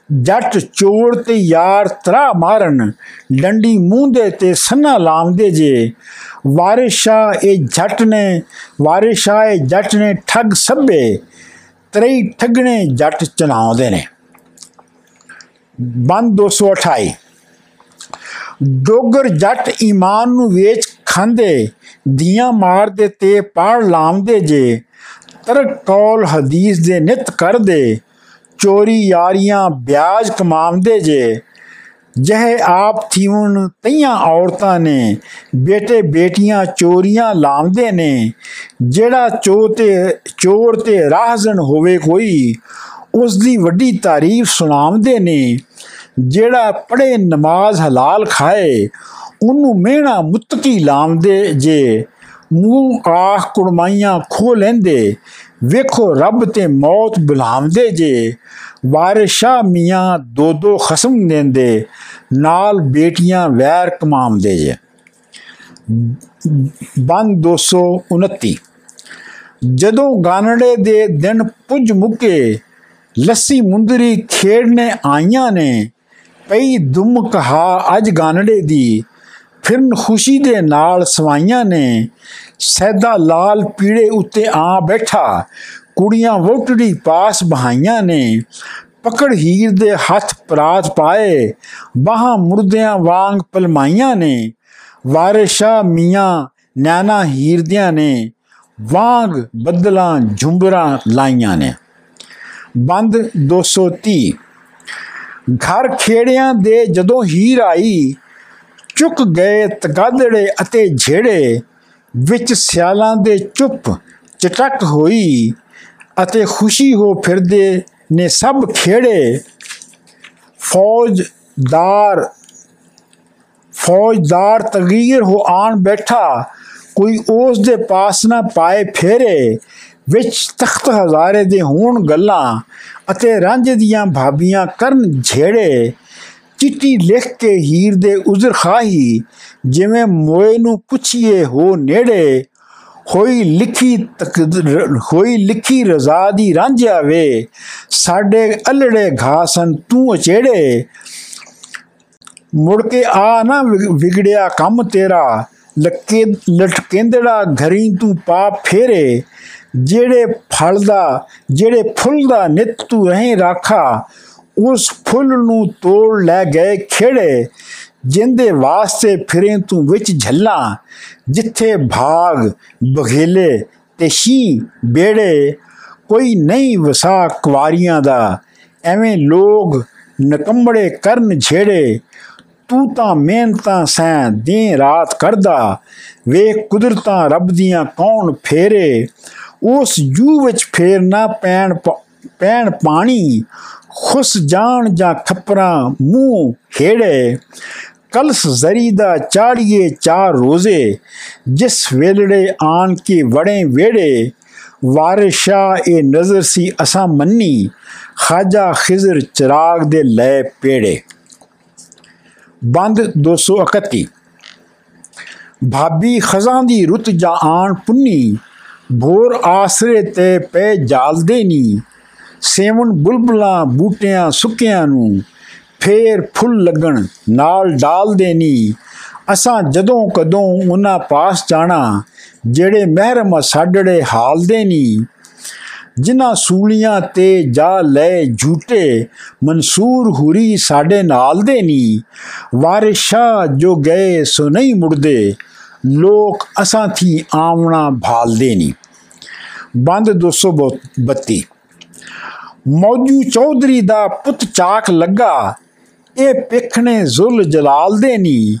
ਜੱਟ ਚੋੜ ਤੇ ਯਾਰ ਤਰਾ ਮਾਰਨ, ਡੰਡੀ ਮੂੰਹ ਦੇ ਤੇ ਸੰਨਾ ਲਾਉਂਦੇ ਜੇ। ਵਾਰਿਸ਼ਾ ਇਹ ਜੱਟ ਨੇ, ਵਾਰਿਸ਼ਾ ਇਹ ਜੱਟ ਨੇ ਠੱਗ ਸੱਬੇ ਤਰੀ ਠੱਗਣੇ ਜੱਟ ਚਲਾਉਂਦੇ ਨੇ। ਬੰਦ 228 ਡੋਗਰ ਜੱਟ ਈਮਾਨ ਨੂੰ ਵੇਚ ਖਾਂਦੇ, ਦੀਆਂ ਮਾਰਦੇ ਤੇ ਪਾੜ ਲਾਉਂਦੇ ਜੇ, ਤਰਕ ਕੌਲ ਹਦੀਸ ਦੇ ਨਿਤ ਕਰਦੇ ਚੋਰੀ ਯਾਰੀਆਂ ਵਿਆਜ ਕਮਾਉਂਦੇ ਜੇ, ਜਹ ਆਪ ਥੀਵਨ ਤਈਆਂ ਔਰਤਾਂ ਨੇ, ਬੇਟੇ ਬੇਟੀਆਂ ਚੋਰੀਆਂ ਲਾਉਂਦੇ ਨੇ, ਜਿਹੜਾ ਚੋ ਤੇ, ਚੋਰ ਤੇ ਰਾਹਜ਼ਨ ਹੋਵੇ ਕੋਈ ਉਸ ਦੀ ਵੱਡੀ ਤਾਰੀਫ ਸੁਣਾਉਂਦੇ ਨੇ, ਜਿਹੜਾ ਪੜੇ ਨਮਾਜ਼ ਹਲਾਲ ਖਾਏ, ਉਹਨੂੰ ਮਿਹਣਾ ਮੁਤਕੀ ਲਾਉਂਦੇ ਜੇ, ਮੂੰਹ ਆਖ ਕੁੜਮਾਈਆਂ ਖੋ ਲੈਂਦੇ, ਵੇਖੋ ਰੱਬ ਤੇ ਮੌਤ ਬੁਲਾਉਂਦੇ ਜੇ। ਵਾਰਿਸ਼ਾ ਮੀਆਂ ਦੋ ਦੋ ਖਸਮ ਦਿੰਦੇ, ਨਾਲ ਬੇਟੀਆਂ ਵੈਰ ਕਮਾਉਂਦੇ ਜੇ। ਬੰਦ 229 ਜਦੋਂ ਗਾਨੜੇ ਦੇ ਦਿਨ ਪੁੱਜ ਮੁੱਕੇ, ਲੱਸੀ ਮੁੰਦਰੀ ਖੇਡਨੇ ਆਈਆਂ ਨੇ, ਪਈ ਦੁਮ ਕਹਾ ਅੱਜ ਗਾਨੜੇ ਦੀ, ਫਿਰਨ ਖੁਸ਼ੀ ਦੇ ਨਾਲ ਸਵਾਈਆਂ ਨੇ, ਸੈਦਾ ਲਾਲ ਪੀੜੇ ਉੱਤੇ ਆ ਬੈਠਾ ਕੁੜੀਆਂ ਵੋਟੜੀ ਪਾਸ ਬਹਾਈਆਂ ਨੇ, ਪਕੜ ਹੀਰ ਦੇ ਹੱਥ ਪਰਾਤ ਪਾਏ, ਬਾਹਾਂ ਮੁਰਦਿਆਂ ਵਾਂਗ ਪਲਮਾਈਆਂ ਨੇ, ਵਾਰਿਸ਼ਾ ਮੀਆਂ ਨੈਣਾ ਹੀਰ ਦਿਆਂ ਨੇ, ਵਾਂਗ ਬੱਦਲਾਂ ਝੁੰਬਰਾਂ ਲਾਈਆਂ ਨੇ। ਬੰਦ 230 ਘਰ ਖੇੜਿਆਂ ਦੇ ਜਦੋਂ ਹੀਰ ਆਈ, ਚੁੱਕ ਗਏ ਤਗਾਦੜੇ ਅਤੇ ਝੇੜੇ, ਵਿੱਚ ਸਿਆਲਾਂ ਦੇ ਚੁੱਪ ਚਟਕ ਹੋਈ ਅਤੇ ਖੁਸ਼ੀ ਹੋ ਫਿਰਦੇ ਨੇ ਸਭ ਖੇੜੇ। ਫੌਜਦਾਰ ਫੌਜਦਾਰ ਤਗੀਰ ਹੋ ਆਣ ਬੈਠਾ, ਕੋਈ ਉਸ ਦੇ ਪਾਸ ਨਾ ਪਾਏ ਫੇਰੇ, ਵਿੱਚ ਤਖਤ ਹਜ਼ਾਰੇ ਦੇ ਹੋਣ ਗੱਲਾਂ ਅਤੇ ਰੰਜ ਦੀਆਂ ਭਾਬੀਆਂ ਕਰਨ ਝੇੜੇ ਚਿੱਟੀ ਲਿਖ ਕੇ ਹੀਰ ਦੇ ਉਜ਼ਰ ਖਾਹੀ, ਜਿਵੇਂ ਮੋਏ ਨੂੰ ਪੁੱਛੀਏ ਹੋ ਨੇੜੇ। ਹੋਈ ਲਿਖੀ ਹੋਈ ਲਿਖੀ ਰਜ਼ਾ ਦੀ ਰਾਂਝਿਆ ਵੇ ਸਾਡੇ ਅਲੜੇ ਘਾਸਨ ਤੂੰ ਅਚੇੜੇ। ਮੁੜ ਕੇ ਆ ਨਾ ਵਿਗੜਿਆ ਕੰਮ ਤੇਰਾ, ਲੱਕੇ ਲਟਕੇਂਦੜਾ ਘਰੀ ਤੂੰ ਪਾਪ ਫੇਰੇ। ਜਿਹੜੇ ਫਲ ਦਾ, ਜਿਹੜੇ ਫੁੱਲ ਦਾ ਨਿਤ ਤੂੰ ਰਹੇ ਰਾਖਾ, ਉਸ ਫੁੱਲ ਨੂੰ ਤੋੜ ਲੈ ਗਏ ਖੇੜੇ। ਜਿੰਦੇ ਵਾਸਤੇ ਫਿਰੇ ਤੂੰ ਵਿੱਚ ਝੱਲਾ, ਜਿੱਥੇ ਭਾਗ, ਬਘੇਲੇ ਤੇ ਸ਼ੀ ਬੇੜੇ, ਕੋਈ ਨਹੀਂ ਵਸਾ ਕੁਵਾਰੀਆਂ ਦਾ, ਐਵੇਂ ਲੋਗ ਨਕੰਬੜੇ ਕਰਨ ਛੇੜੇ, ਤੂੰ ਤਾਂ ਮਿਹਨਤਾਂ ਸੈਂ ਦਿਨ ਰਾਤ ਕਰਦਾ, ਵੇਖ ਕੁਦਰਤਾਂ ਰੱਬ ਦੀਆਂ ਕੌਣ ਫੇਰੇ, ਉਸ ਜੂ ਵਿੱਚ ਫੇਰ ਨਾ ਪੈਣ ਪੈਣ ਪਾਣੀ, ਖੁਸ ਜਾਣ ਜਾਂ ਖੱਪਰਾਂ ਮੂੰਹ ਖੇੜੇ। ਕਲਸ ਜ਼ਰੀ ਦਾ ਚਾੜੀਏ ਚਾਰ ਰੋਜ਼ੇ ਜਿਸ ਵੇਲੜੇ ਆਣ ਕੇ ਵੜੇ ਵੇੜੇ ਵਾਰਿਸ਼ਾ ਇਹ ਨਜ਼ਰ ਸੀ ਅਸਾਂ ਮੰਨੀ ਖਾਜਾ ਖਿਜ਼ਰ ਚਰਾਗ ਦੇ ਲੈ ਪੇੜੇ ਬੰਦ 231 ਭਾਬੀ ਖਜ਼ਾਂ ਦੀ ਰੁੱਤ ਜਾ ਆਣ ਪੁੰਨੀ ਭੋਰ ਆਸਰੇ ਤੇ ਪੈ ਜਾਲਦੇ ਨੀ ਸੇਵਨ ਬੁਲਬੁਲਾਂ ਬੂਟਿਆਂ ਸੁੱਕਿਆਂ ਨੂੰ ਫੇਰ ਫੁੱਲ ਲੱਗਣ, ਨਾਲ ਡਾਲ ਦੇਣੀ। ਅਸਾਂ ਜਦੋਂ ਕਦੋਂ ਉਹਨਾਂ ਪਾਸ ਜਾਣਾ, ਜਿਹੜੇ ਮਹਿਰਮ ਸਾਡੜੇ ਹਾਲ ਦੇਣੀ। ਜਿਨ੍ਹਾਂ ਸੂਲੀਆਂ ਤੇ ਜਾ ਲੈ ਝੂਟੇ, ਮਨਸੂਰ ਹੁਰੀ ਸਾਡੇ ਨਾਲ ਦੇ ਨੀ ਵਾਰਿਸ਼ਾ ਜੋ ਗਏ ਸੋ ਨਹੀਂ ਮੁੜਦੇ, ਲੋਕ ਅਸਾਂ ਥੀ ਆਵਣਾ ਭਾਲਦੇ ਨੀ ਬੰਦ 232 ਮੌਜੂ ਚੌਧਰੀ ਦਾ ਪੁੱਤ ਚਾਕ ਲੱਗਾ ਇਹ ਪਿਖਣੇ ਜ਼ੁਲ ਜਲਾਲ ਦੇ ਨੀ।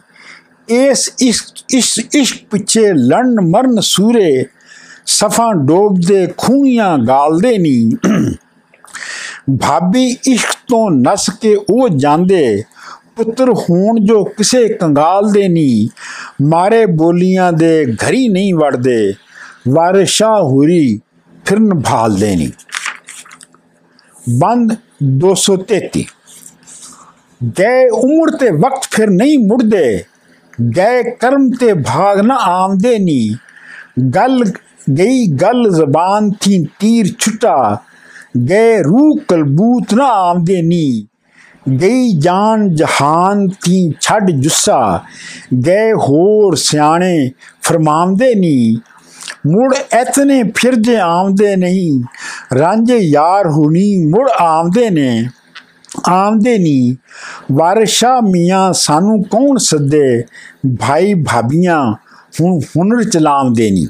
ਇਸ ਇਸ ਇਸ ਇਸ਼ਕ ਪਿੱਛੇ ਲੜਨ ਮਰਨ ਸੂਰੇ ਸਫਾ ਡੋਬਦੇ ਖੂਨੀਆਂ ਗਾਲਦੇ ਨਹੀਂ ਭਾਬੀ ਇਸ਼ਕ ਤੋਂ ਨਸ ਕੇ ਉਹ ਜਾਂਦੇ, ਪੁੱਤਰ ਹੋਣ ਜੋ ਕਿਸੇ ਕੰਗਾਲ ਦੇ ਨਹੀਂ ਮਾਰੇ ਬੋਲੀਆਂ ਦੇ ਘਰੀ ਨਹੀਂ ਵੜਦੇ ਵਾਰਿਸ਼ਾ ਹੁਰੀ ਫਿਰਨ ਭਾਲਦੇ ਨਹੀਂ ਬੰਦ 233 ਗਏ ਉਮਰ ਤੇ ਵਕਤ ਫਿਰ ਨਹੀਂ ਮੁੜਦੇ ਗਏ ਕਰਮ ਤੇ ਭਾਗ ਨਾ ਆਮਦੇ ਨਹੀਂ ਗੱਲ ਗਈ ਗੱਲ ਜ਼ਬਾਨ ਥੀ ਤੀਰ ਛੁਟਾ ਗਏ ਰੂਹ ਕਲਬੂਤ ਨਾ ਆਮਦੇ ਨੀ ਗਈ ਜਾਨ ਜਹਾਨ ਥੀ ਛੱਡ ਜੁੱਸਾ ਗਏ ਹੋਰ ਸਿਆਣੇ ਫਰਮਾਉਂਦੇ ਨੀ ਮੁੜ ਇਤਨੇ ਫਿਰਦੇ ਆਉਂਦੇ ਨਹੀਂ ਰਾਂਝੇ ਯਾਰ ਹੁਣੀ ਮੁੜ ਆਉਂਦੇ ਨੇ ਆਉਂਦੇ ਨਹੀਂ ਵਾਰਸ਼ਾ ਮੀਆਂ ਸਾਨੂੰ ਕੌਣ ਸੱਦੇ? ਭਾਈ ਭਾਬੀਆਂ ਹੁਣ ਹੁਨਰ ਚਲਾਉਂਦੇ ਨਹੀਂ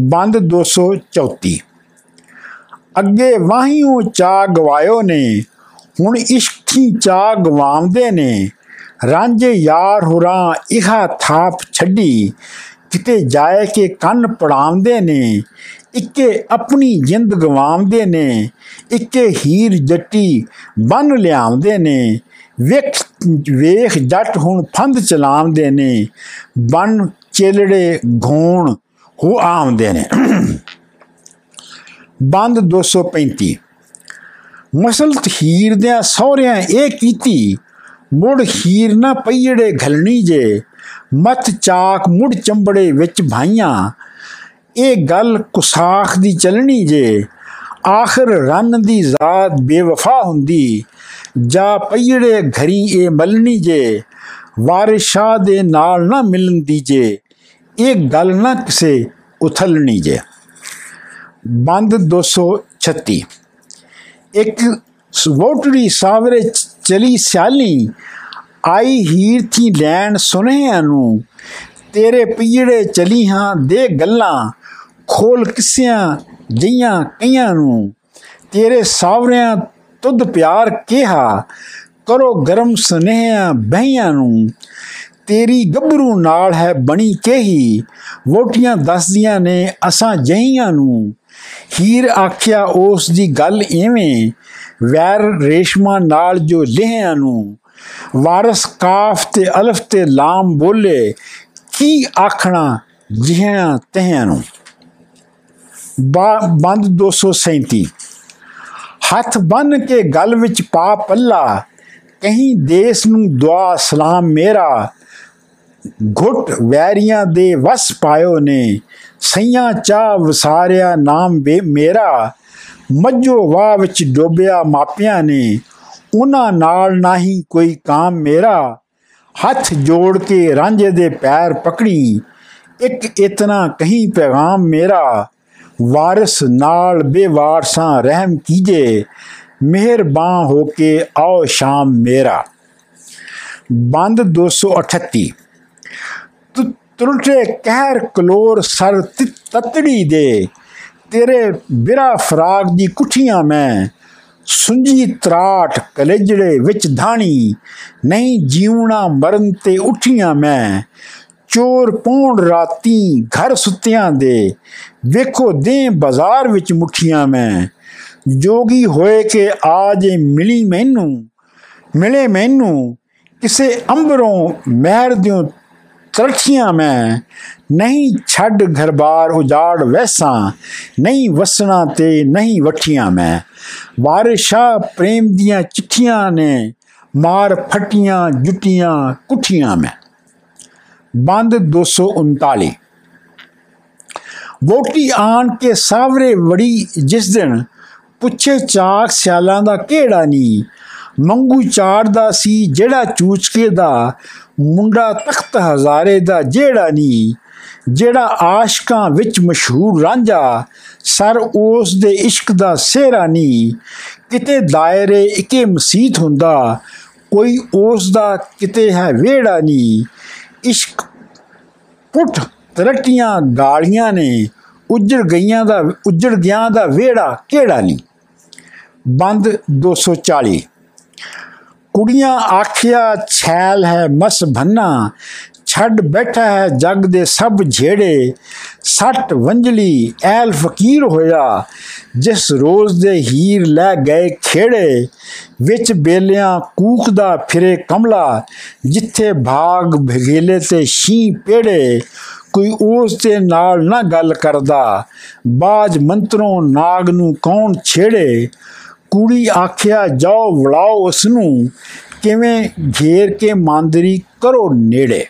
ਬੰਦ 234 ਅੱਗੇ ਵਾਹੀਓ ਚਾ ਗਵਾਇਓ ਨੇ, ਹੁਣ ਇਸ਼ਕੀ ਚਾ ਗਵਾਉਂਦੇ ਨੇ। ਰਾਂਝੇ ਯਾਰ ਹੁਰਾਂ ਇਹਾ ਥਾਪ ਛੱਡੀ, ਕਿਤੇ ਜਾਏ ਕੇ ਕੰਨ ਪੜਾਉਂਦੇ ਨੇ। ਇੱਕੇ ਆਪਣੀ ਜਿੰਦ ਗਵਾਉਂਦੇ ਨੇ। ਇੱਕੇ ਹੀਰ ਜੱਟੀ ਬਨ ਲਿਆਉਂਦੇ ਨੇ। ਵੇਖ ਵੇਖ ਜੱਟ ਹੁਣ ਫੰਦ ਚਲਾਉਂਦੇ ਨੇ। ਬਨ ਚੇਲੜੇ ਘੋਣ ਹੋ ਆਉਂਦੇ ਨੇ। ਬੰਦ 235 ਮਸਲਤ ਹੀਰ ਦੇ ਸਹੁਰਿਆਂ ਇਹ ਕੀਤੀ, ਮੁੜ ਹੀਰ ਨਾ ਪਈੜੇ ਘਲਣੀ ਜੇ। ਮਤ ਚਾਕ ਮੁੜ ਚੰਬੜੇ ਵਿੱਚ ਭਾਈਆਂ, ਇਹ ਗੱਲ ਕੁਸਾਖ ਦੀ ਚੱਲਣੀ ਜੇ। ਆਖਰ ਰਨ ਦੀ ਜ਼ਾਤ ਬੇਵਫਾ ਹੁੰਦੀ ਜਾ ਪਈੜੇ ਘਰੀ ਇਹ ਮਲਣੀ ਜੇ ਵਾਰਿਸ਼ਾ ਦੇ ਨਾਲ ਨਾ ਮਿਲਣ ਦੀ ਜੇ ਇਹ ਗੱਲ ਨਾ ਕਿਸੇ ਉਥਲਣੀ ਜੇ ਬੰਦ 236 ਇੱਕ ਵੋਟੜੀ ਸਾਵਰੇ ਚਲੀ ਸਿਆਲੀ ਆਈ ਹੀਰ ਥੀ ਲੈਣ ਸੁਨਿਆਂ ਨੂੰ ਤੇਰੇ ਪੀੜੇ ਚਲੀ ਹਾਂ ਦੇ ਗੱਲਾਂ ਖੋਲ ਕਿਸਿਆਂ ਜਈਆਂ ਕਈਆਂ ਨੂੰ ਤੇਰੇ ਸਾਵਰਿਆਂ ਤੁਧ ਪਿਆਰ ਕਿਹਾ, ਕਰੋ ਗਰਮ ਸੁਨੇਹਾਂ ਬਹਿਆਂ ਨੂੰ, ਤੇਰੀ ਗੱਭਰੂ ਨਾਲ ਹੈ ਬਣੀ ਕਹੀ, ਵੋਟੀਆਂ ਦੱਸਦੀਆਂ ਨੇ ਅਸਾਂ ਜਹੀਆਂ ਨੂੰ। ਹੀਰ ਆਖਿਆ ਉਸ ਦੀ ਗੱਲ ਐਵੇਂ ਵੈਰ ਰੇਸ਼ਮਾ ਨਾਲ ਜੋ ਲਿਹਿਆਂ ਨੂੰ, ਵਾਰਸ ਕਾਫ ਤੇ ਅਲਫ ਤੇ ਲਾਮ ਬੋਲੇ, ਕੀ ਆਖਣਾ ਜਿਹਾਂ ਤਹਿਆਂ ਨੂੰ। ਬੰਦ 237 ਹੱਥ ਬੰਨ ਕੇ ਗਲ ਵਿੱਚ ਪਾ ਪੱਲਾ, ਕਹੀਂ ਦੇਸ ਨੂੰ ਦੁਆ ਸਲਾਮ ਮੇਰਾ। ਘੁੱਟ ਵੈਰੀਆਂ ਦੇ ਵਸ ਪਾਇਓ ਨੇ, ਸਈਆਂ ਚਾ ਵਸਾਰਿਆ ਨਾਮ ਬੇ ਮੇਰਾ। ਮੱਜੋ ਵਾਹ ਵਿੱਚ ਡੋਬਿਆ ਮਾਪਿਆਂ ਨੇ, ਉਹਨਾਂ ਨਾਲ ਨਹੀਂ ਕੋਈ ਕਾਮ ਮੇਰਾ। ਹੱਥ ਜੋੜ ਕੇ ਰਾਂਝੇ ਦੇ ਪੈਰ ਪਕੜੀ, ਇੱਕ ਇਤਨਾ ਕਹੀਂ ਪੈਗਾਮ ਮੇਰਾ। ਵਾਰਿਸ ਨਾਲ ਬੇਵਾਰਸਾਂ ਰਹਿਮ ਕੀਜੇ, ਮਿਹਰਬਾਨ ਹੋ ਕੇ ਆਓ ਸ਼ਾਮ ਮੇਰਾ। ਬੰਦ 238 ਤੁਲਟੇ ਕਹਿਰ ਕਲੋਰ ਸਰ ਤਤੜੀ ਦੇ। ਤੇਰੇ ਬਿਰਾ ਫਰਾਗ ਦੀ ਕੁਠੀਆਂ ਮੈਂ। ਸੁੰਜੀ ਤਰਾਟ ਕਲੇਜੜੇ ਵਿੱਚ ਧਾਣੀ। ਨਹੀਂ ਜੀਵਣਾ ਮਰਨ ਤੇ ਉਠੀਆਂ ਮੈਂ। ਚੋਰ ਪੌਣ ਰਾਤੀ ਘਰ ਸੁੱਤਿਆਂ ਦੇ। ਵੇਖੋ ਦੇ ਬਾਜ਼ਾਰ ਵਿੱਚ ਮੁਠੀਆਂ ਮੈਂ। ਜੋਗੀ ਹੋਏ ਕਿ ਆਜ ਮਿਲੀ ਮੈਨੂੰ। ਮਿਲੇ ਮੈਨੂੰ। ਕਿਸੇ ਅੰਬਰੋਂ ਮਹਿਰ ਦਿਓ ਤਰਖੀਆਂ ਮੈਂ। ਨਹੀਂ ਛੱਡ ਘਰਬਾਰ ਉਜਾੜ ਵੈਸਾਂ ਨਹੀਂ ਵਸਣਾ ਤੇ ਨਹੀਂ ਵਠੀਆਂ ਮੈਂ। ਵਾਰਿਸ਼ਾ ਪ੍ਰੇਮ ਦੀਆਂ ਚਿੱਠੀਆਂ ਨੇ। ਮਾਰ ਫਟੀਆਂ ਜੁੱਟੀਆਂ ਕੁੱਠੀਆਂ ਮੈਂ। ਬੰਦ 239 ਵੋਟੀ ਆਣ ਕੇ ਸਾਵਰੇ ਵੜੀ ਜਿਸ ਦਿਨ ਪੁੱਛੇ ਚਾਕ ਸਿਆਲਾਂ ਦਾ ਕਿਹੜਾ ਨਹੀਂ ਮੰਗੂ ਚਾਰ ਦਾ ਸੀ ਜਿਹੜਾ ਚੂਚਕੇ ਦਾ, ਮੁੰਡਾ ਤਖਤ ਹਜ਼ਾਰੇ ਦਾ ਜਿਹੜਾ ਨਹੀਂ ਜਿਹੜਾ ਆਸ਼ਕਾਂ ਵਿੱਚ ਮਸ਼ਹੂਰ ਰਾਂਝਾ, ਸਰ ਉਸ ਦੇ ਇਸ਼ਕ ਦਾ ਸਿਹਰਾ ਨਹੀਂ ਕਿਤੇ ਦਾਇਰੇ ਇਕੇ ਮਸੀਤ ਹੁੰਦਾ, ਕੋਈ ਉਸ ਦਾ ਕਿਤੇ ਹੈ ਵੇੜਾ ਨਹੀਂ ਇਸ਼ਕ। ਪੁੱਠ ਤਰੱਟੀਆਂ ਗਾਲੀਆਂ ਨੇ, ਉੱਜੜ ਗਈਆਂ ਦਾ, ਉੱਜੜ ਗਿਆ ਦਾ ਵੇੜਾ ਕਿਹੜਾ ਨਹੀਂ? ਬੰਦ 240 ਕੁੜੀਆਂ ਆਖਿਆ, ਛੈਲ ਹੈ ਮਸ ਭੰਨਾ। ਛੱਡ ਬੈਠਾ ਹੈ ਜਗ ਦੇ ਸਭ ਝੇੜੇ ਸੱਟ ਵੰਜਲੀ ਐਲ ਫਕੀਰ ਹੋਇਆ, ਜਿਸ ਰੋਜ਼ ਦੇ ਹੀਰ ਲੈ ਗਏ ਖੇੜੇ। ਵਿੱਚ ਬੇਲਿਆਂ ਕੂਕਦਾ ਫਿਰੇ ਕਮਲਾ, ਜਿੱਥੇ ਭਾਗ ਭਗੇਲੇ ਤੇ ਸ਼ੀ ਪੇੜੇ। ਕੋਈ ਉਸ ਦੇ ਨਾਲ ਨਾ ਗੱਲ ਕਰਦਾ, ਬਾਜ ਮੰਤਰੋਂ ਨਾਗ ਨੂੰ ਕੌਣ ਛੇੜੇ? ਕੁੜੀ ਆਖਿਆ, ਜਾਓ, ਵਲਾਓ ਉਸ ਨੂੰ ਕਿਵੇਂ ਘੇਰ ਕੇ ਮਾਂਦਰੀ ਕਰੋ ਨੇੜੇ।